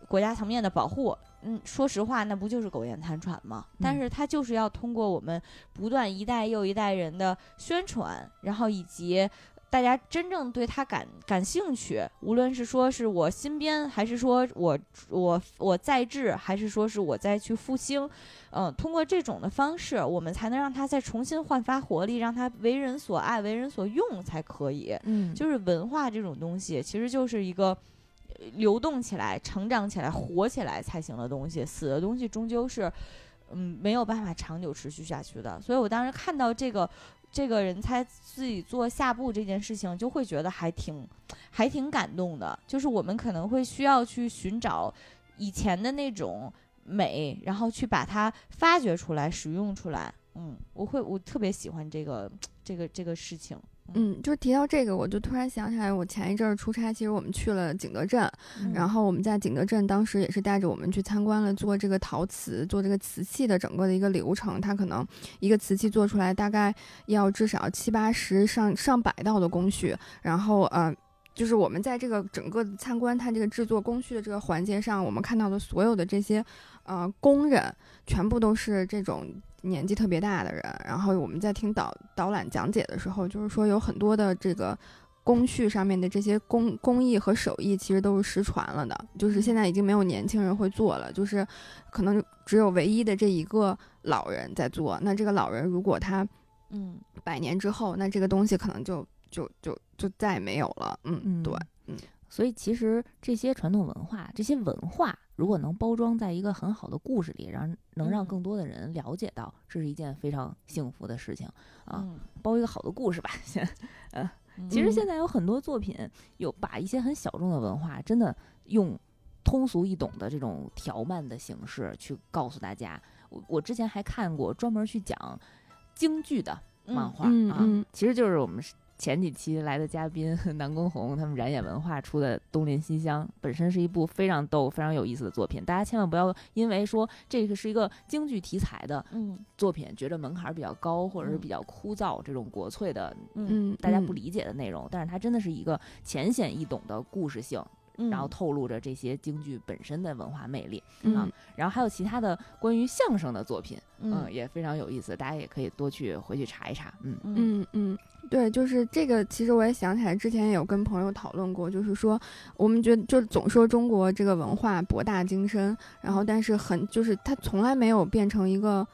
国家层面的保护。嗯，说实话，那不就是苟延残喘吗？但是它就是要通过我们不断一代又一代人的宣传，然后以及大家真正对它感感兴趣，无论是说是我新编，还是说我我我再制，还是说是我再去复兴，嗯，通过这种的方式，我们才能让它再重新焕发活力，让它为人所爱、为人所用才可以。嗯，就是文化这种东西，其实就是一个。流动起来、成长起来、活起来才行的东西，死的东西终究是，嗯，没有办法长久持续下去的。所以我当时看到这个这个人才自己做下部这件事情，就会觉得还挺还挺感动的。就是我们可能会需要去寻找以前的那种美，然后去把它发掘出来、使用出来。嗯，我会我特别喜欢这个这个这个事情。嗯，就是提到这个，我就突然想起来，我前一阵儿出差，其实我们去了景德镇，然后我们在景德镇当时也是带着我们去参观了做这个陶瓷、做这个瓷器的整个的一个流程。它可能一个瓷器做出来大概要至少七八十上上百道的工序，然后呃，就是我们在这个整个参观它这个制作工序的这个环节上，我们看到的所有的这些呃工人，全部都是这种。年纪特别大的人，然后我们在听导导览讲解的时候，就是说有很多的这个工序上面的这些工工艺和手艺，其实都是失传了的，就是现在已经没有年轻人会做了，就是可能只有唯一的这一个老人在做。那这个老人如果他嗯百年之后，那这个东西可能就就就就再也没有了。嗯，对，嗯。所以其实这些传统文化，这些文化。如果能包装在一个很好的故事里，让能让更多的人了解到，这是一件非常幸福的事情啊！包一个好的故事吧，先，呃，其实现在有很多作品有把一些很小众的文化，真的用通俗易懂的这种条漫的形式去告诉大家。我我之前还看过专门去讲京剧的漫画啊，其实就是我们。前几期来的嘉宾 南宫红，他们染眼文化出的《东邻西乡》本身是一部非常逗、非常有意思的作品。大家千万不要因为说这个是一个京剧题材的作品，觉得门槛比较高或者是比较枯燥，这种国粹的，嗯，大家不理解的内容。但是它真的是一个浅显易懂的故事性。然后透露着这些京剧本身的文化魅力啊，然后还有其他的关于相声的作品，嗯，也非常有意思，大家也可以多去回去查一查，嗯嗯嗯，对，就是这个，其实我也想起来，之前也有跟朋友讨论过，就是说我们觉得就总说中国这个文化博大精深，然后但是很就是它从来没有变成一个。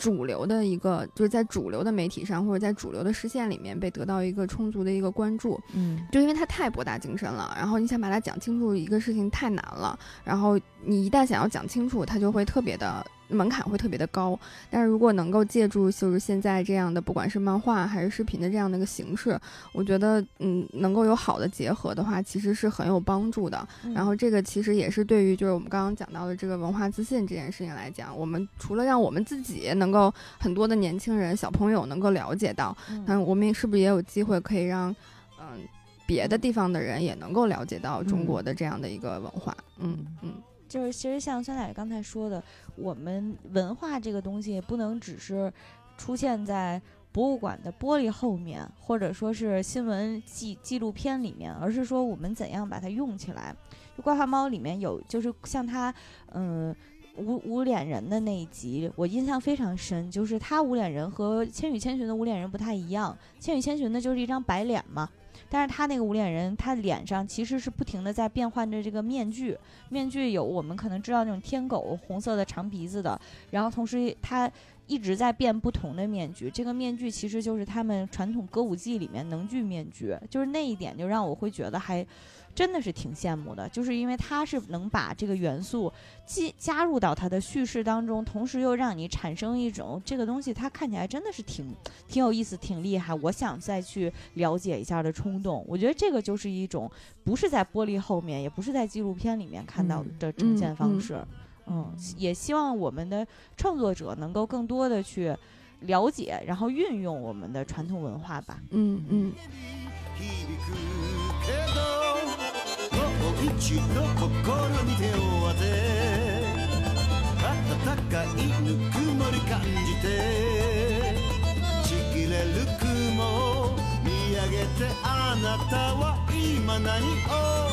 主流的一个就是在主流的媒体上或者在主流的视线里面被得到一个充足的一个关注，嗯，就因为它太博大精深了，然后你想把它讲清楚一个事情太难了，然后你一旦想要讲清楚，它就会特别的。门槛会特别的高，但是如果能够借助就是现在这样的，不管是漫画还是视频的这样的一个形式，我觉得嗯，能够有好的结合的话，其实是很有帮助的。然后这个其实也是对于就是我们刚刚讲到的这个文化自信这件事情来讲，我们除了让我们自己能够很多的年轻人小朋友能够了解到，嗯，我们是不是也有机会可以让嗯别的地方的人也能够了解到中国的这样的一个文化？嗯嗯。就是其实像酸奶刚才说的，我们文化这个东西不能只是出现在博物馆的玻璃后面，或者说是新闻纪纪录片里面，而是说我们怎样把它用起来。就怪话猫里面有，就是像他，嗯，无无脸人的那一集，我印象非常深。就是他无脸人和千与千寻的无脸人不太一样，千与千寻的就是一张白脸嘛。但是他那个无脸人，他脸上其实是不停的在变换着这个面具，面具有我们可能知道那种天狗红色的长鼻子的，然后同时他一直在变不同的面具，这个面具其实就是他们传统歌舞伎里面能剧面具，就是那一点就让我会觉得还。真的是挺羡慕的，就是因为他是能把这个元素既加入到他的叙事当中，同时又让你产生一种这个东西，它看起来真的是挺挺有意思、挺厉害，我想再去了解一下的冲动。我觉得这个就是一种不是在玻璃后面，也不是在纪录片里面看到的呈现方式。嗯，也希望我们的创作者能够更多的去了解，然后运用我们的传统文化吧。嗯嗯。一度心に手を当て暖かいぬくもり感じてちぎれる雲を見上げてあなたは今何を